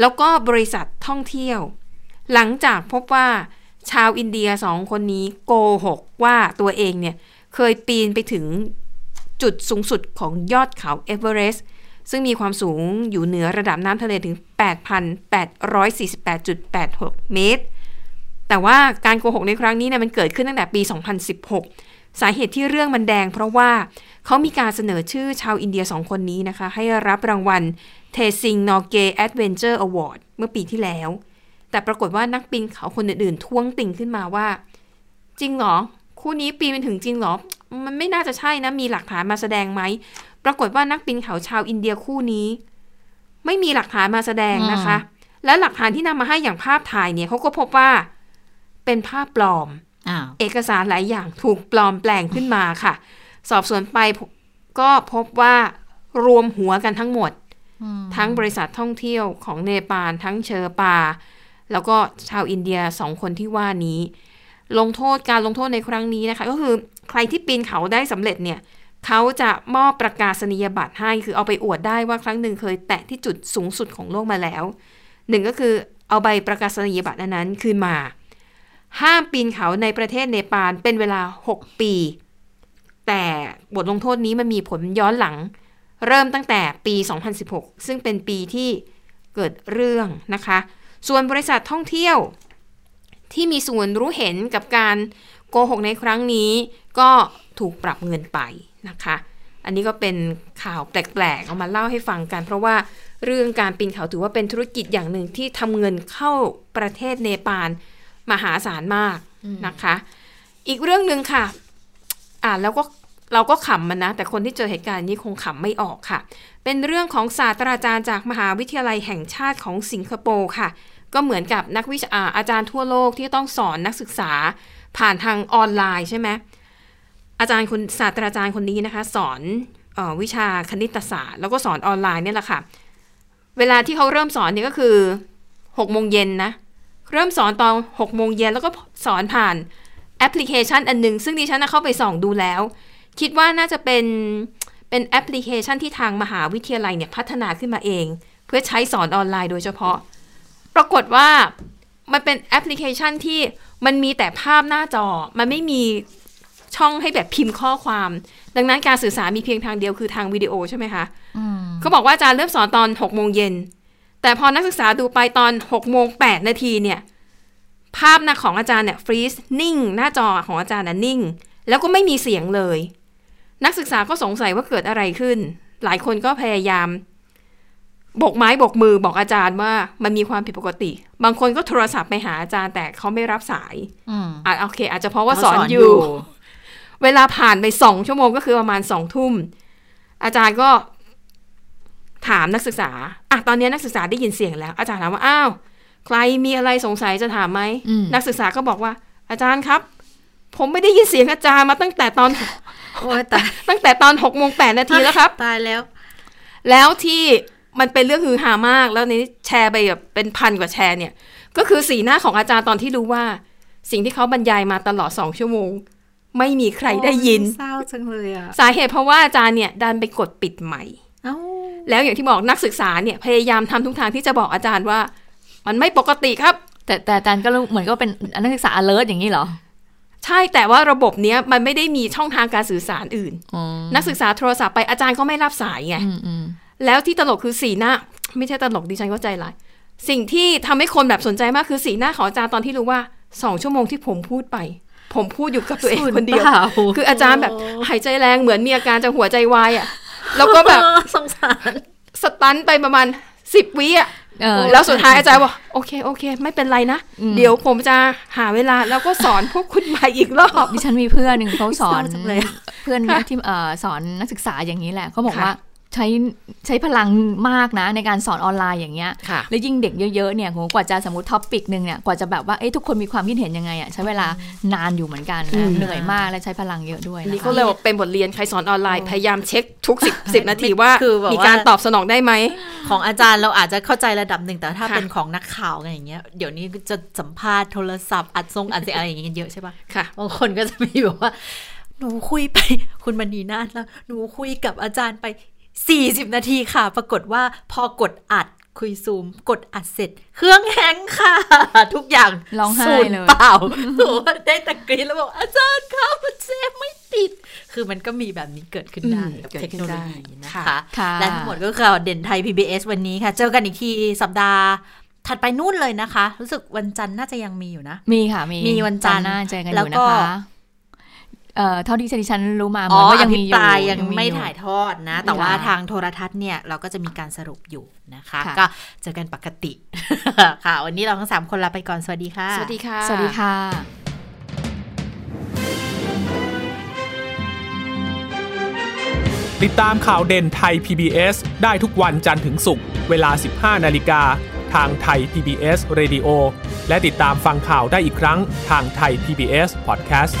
แล้วก็บริษัทท่องเที่ยว หลังจากพบว่าชาวอินเดียสองคนนี้โกหกว่าตัวเองเนี่ยเคยปีนไปถึงจุดสูงสุดของยอดเขาเอเวอเรสต์ซึ่งมีความสูงอยู่เหนือระดับน้ำทะเลถึง 8,848.86 เมตร แต่ว่าการโกหกในครั้งนี้เนี่ยมันเกิดขึ้นตั้งแต่ปี 2016 สาเหตุที่เรื่องมันแดง เพราะว่าเขามีการเสนอชื่อชาวอินเดียสองคนนี้นะคะ ให้รับรางวัลTenzing Norgay Adventure Award เมื่อปีที่แล้ว แต่ปรากฏว่านักปีนเขาคนอื่นๆท้วงติ่งขึ้นมาว่า จริงเหรอ คู่นี้ปีนไปถึงจริงเหรอ มันไม่น่าจะใช่นะ มีหลักฐานมาแสดงไหม ปรากฏว่านักปีนเขาชาวอินเดียคู่นี้ ไม่มีหลักฐานมาแสดงนะคะ และหลักฐานที่นำมาให้อย่างภาพถ่ายเนี่ยเขาก็พบว่า เป็นภาพปลอมเอกสารหลายอย่างถูกปลอมแปลงขึ้นมาค่ะ สอบสวนไปก็พบว่ารวมหัวกันทั้งหมด ทั้งบริษัทท่องเที่ยวของเนปาลทั้งเชอปา แล้วก็ชาวอินเดียสองคนที่ว่านี้ ลงโทษการลงโทษในครั้งนี้นะคะ ก็คือใครที่ปีนเขาได้สำเร็จเนี่ยเขาจะมอบประกาศนียบัตรให้คือเอาไปอวดได้ว่าครั้งหนึ่งเคยแตะที่จุดสูงสุดของโลกมาแล้วหนึ่งก็คือเอาใบประกาศนียบัตรนั้นคืนมา ห้ามปีนเขาในประเทศเนปาลเป็นเวลา 6 ปี แต่บทลงโทษนี้มันมีผลย้อนหลัง เริ่มตั้งแต่ปี 2016 ซึ่งเป็นปีที่เกิดเรื่องนะคะ ส่วนบริษัทท่องเที่ยวที่มีส่วนรู้เห็นกับการโกหกในครั้งนี้ ก็ถูกปรับเงินไปนะคะ อันนี้ก็เป็นข่าวแปลกๆ เอามาเล่าให้ฟังกัน เพราะว่าเรื่องการปีนเขาถือว่าเป็นธุรกิจอย่างหนึ่งที่ทำเงินเข้าประเทศเนปาล มหาศาลมากนะคะ อีกเรื่องหนึ่งค่ะ อ่านแล้วก็เราก็ขำมันนะ แต่คนที่เจอเหตุการณ์นี้คงขำไม่ออกค่ะ เป็นเรื่องของศาสตราจารย์จากมหาวิทยาลัยแห่งชาติของสิงคโปร์ค่ะ ก็เหมือนกับนักวิชาอาจารย์ทั่วโลกที่ต้องสอนนักศึกษาผ่านทางออนไลน์ใช่ไหมอาจารย์คุณศาสตราจารย์คนนี้นะคะ สอนออวิชาคณิตศาสตร์ แล้วก็สอนออนไลน์เนี่ยแหละค่ะ เวลาที่เขาเริ่มสอนเนี่ยก็คือหกโมงเย็นนะ เริ่มสอนตอนหกโมงเย็นแล้วก็สอนผ่านแอปพลิเคชันอันหนึ่งซึ่งดิฉันเข้าไปส่องดูแล้ว คิดว่าน่าจะเป็นเป็นแอปพลิเคชันที่ทางมหาวิทยาลัยเนี่ยพัฒนาขึ้นมาเอง เพื่อใช้สอนออนไลน์โดยเฉพาะ ปรากฏว่ามันเป็นแอปพลิเคชันที่มันมีแต่ภาพหน้าจอ มันไม่มีช่องให้แบบพิมพ์ข้อความ ดังนั้นการสื่อสารมีเพียงทางเดียวคือทางวิดีโอใช่ไหมคะอืมเขาบอกว่าอาจารย์เริ่มสอนตอน6โมงเย็น แต่พอนักศึกษาดูไปตอน6โมง8นาทีเนี่ย ภาพหน้าของอาจารย์เนี่ยฟรีซนิ่ง หน้าจอของอาจารย์น่ะนิ่ง แล้วก็ไม่มีเสียงเลย นักศึกษาก็สงสัยว่าเกิดอะไรขึ้น หลายคนก็พยายามบกไม้บกมือบอกอาจารย์ว่ามันมีความผิดปกติ บางคนก็โทรศัพท์ไปหาอาจารย์แต่เขาไม่รับสายอืมอะโอเค อาจจะเพราะว่าเขาสอนสอนออยู่ยู่ เวลาผ่านไปสองชั่วโมงก็คือประมาณสองทุ่ม อาจารย์ก็ ถามนักศึกษาอะตอนนี้นักศึกษาได้ยินเสียงแล้ว อาจารย์ถามว่าอ้าวใครมีอะไรสงสัยจะถามไหมอืมนักศึกษาก็บอกว่า อาจารย์ครับ ผมไม่ได้ยินเสียงอาจารย์มาตั้งแต่ตอนโอ้ยตายตั้งแต่ตอนหกโมงแปดนาทีแล้วครับ ตายแล้ว แล้วที่มันเป็นเรื่องฮือฮามาก แล้วนี้แชร์ไปแบบเป็นพันกว่าแชร์เนี่ย ก็คือสีหน้าของอาจารย์ตอนที่รู้ว่า สิ่งที่เขาบรรยายมาตลอดสองชั่วโมง ไม่มีใครได้ยินเศร้าจังเลยอะสาเหตุเพราะว่าอาจารย์เนี่ยดันไปกดปิดใหม่เอ้า แล้วอย่างที่บอกนักศึกษาเนี่ยพยายามทำทุกทางที่จะบอกอาจารย์ว่า มันไม่ปกติครับ แต่แต่อาจารย์ก็รู้เหมือนก็เป็นนักศึกษา alert อย่างนี้เหรอ ใช่แต่ว่าระบบเนี้ยมันไม่ได้มีช่องทางการสื่อสารอื่นอ๋อนักศึกษาโทรศัพท์ไปอาจารย์ก็ไม่รับสายไงอืมอืมแล้วที่ตลกคือสีหน้า ไม่ใช่ตลกดิฉันก็ใจร้ายสิ่งที่ทำให้คนแบบสนใจมากคือสีหน้าของอาจารย์ตอนที่รู้ว่าสองชั่วโมงที่ผมพูดไป ผมพูดอยู่กับตัวเองคนเดียวศูนย์เปล่าคืออาจารย์แบบหายใจแรงเหมือนมีอาการจะหัวใจวายอะ แล้วก็แบบสงสารสตันไปประมาณสิบวิอะเออแล้วสุดท้ายอาจารย์บอกโอเคโอเค ไม่เป็นไรนะอืมเดี๋ยวผมจะหาเวลาแล้วก็สอนพวกคุณใหม่อีกรอบดิฉันมีเพื่อนหนึ่งเขาสอนเศร้าจังเลยอะเพื่อนที่เอ่อสอนนักศึกษาอย่างนี้แหละเขาบอกค่ะว่า ใช้ใช้พลังมากนะ ในการสอนออนไลน์อย่างเงี้ยค่ะแล้วยิ่งเด็กเยอะๆเนี่ยโหกว่าจะสมมติ topic หนึ่งเนี่ย กว่าจะแบบว่า เอ้ทุกคนมีความคิดเห็นยังไงอะใช้เวลานานอยู่เหมือนกันอืมนะเหนื่อยมากและใช้พลังเยอะด้วยอันนี้นะคะก็เลยบอกเป็นบทเรียนใครสอนออนไลน์พยายามเช็คทุกสิบสิบนาทีว่าคือแบบว่ามีมีการตอบสนองได้ไหม ของอาจารย์เราอาจจะเข้าใจระดับหนึ่งแต่ถ้าค่ะเป็นของนักข่าวกันอย่างเงี้ยเดี๋ยวนี้จะสัมภาษณ์โทรศัพท์อัดทรงอัดเสียงอะไรอย่างเงี้ยกันเยอะใช่ปะค่ะบางคนก็จะมีแบบว่าหนูคุยไปคุณมณีนาฏแล้วหนูคุยกับอาจารย์ไป 40 นาทีค่ะ ปรากฏว่าพอกดอัดคุยซูม กดอัดเสร็จ เครื่องแฮงก์ค่ะ ทุกอย่างร้องไห้ศูนเลยเปล่าหนูได้แต่กรีดแล้วบอกอาจารย์ครับมันเซฟไม่ติด คือมันก็มีแบบนี้เกิดขึ้นได้อืมกับเกิดเทคขึ้นโนโลได้ยีนะค่ะคะค่ะและทั้งหมดก็คือข่าวเด่นไทย PBS วันนี้ค่ะ เจอกันอีกทีสัปดาห์ถัดไปนู่นเลยนะคะ รู้สึกวันจันทร์น่าจะยังมีอยู่นะ มีค่ะ มีมีวันจันทร์หน้าเจอกันอแล้วยู่ก็นะคะ เอ่อเท่าที่ดิฉันรู้มาเหอ๋มืออนว่าอยังภิมีอปยู่รายยังอไม่ถ่ายทอดนะ แต่ว่าค่ะทางโทรทัศน์เนี่ยเราก็จะมีการสรุปอยู่นะคะค่ะก็เจอกันปกติค่ะ วันนี้เราทั้งสามคนลาไปก่อนสวัสดีค่ะ สวัสดีค่ะ สวัสดีค่ะ ติดตามข่าวเด่นไทย PBS ได้ทุกวันจันทร์ถึงศุกร์เวลา 15 นาฬิกาทางไทย PBS Radio และติดตามฟังข่าวได้อีกครั้งทางไทย PBS Podcast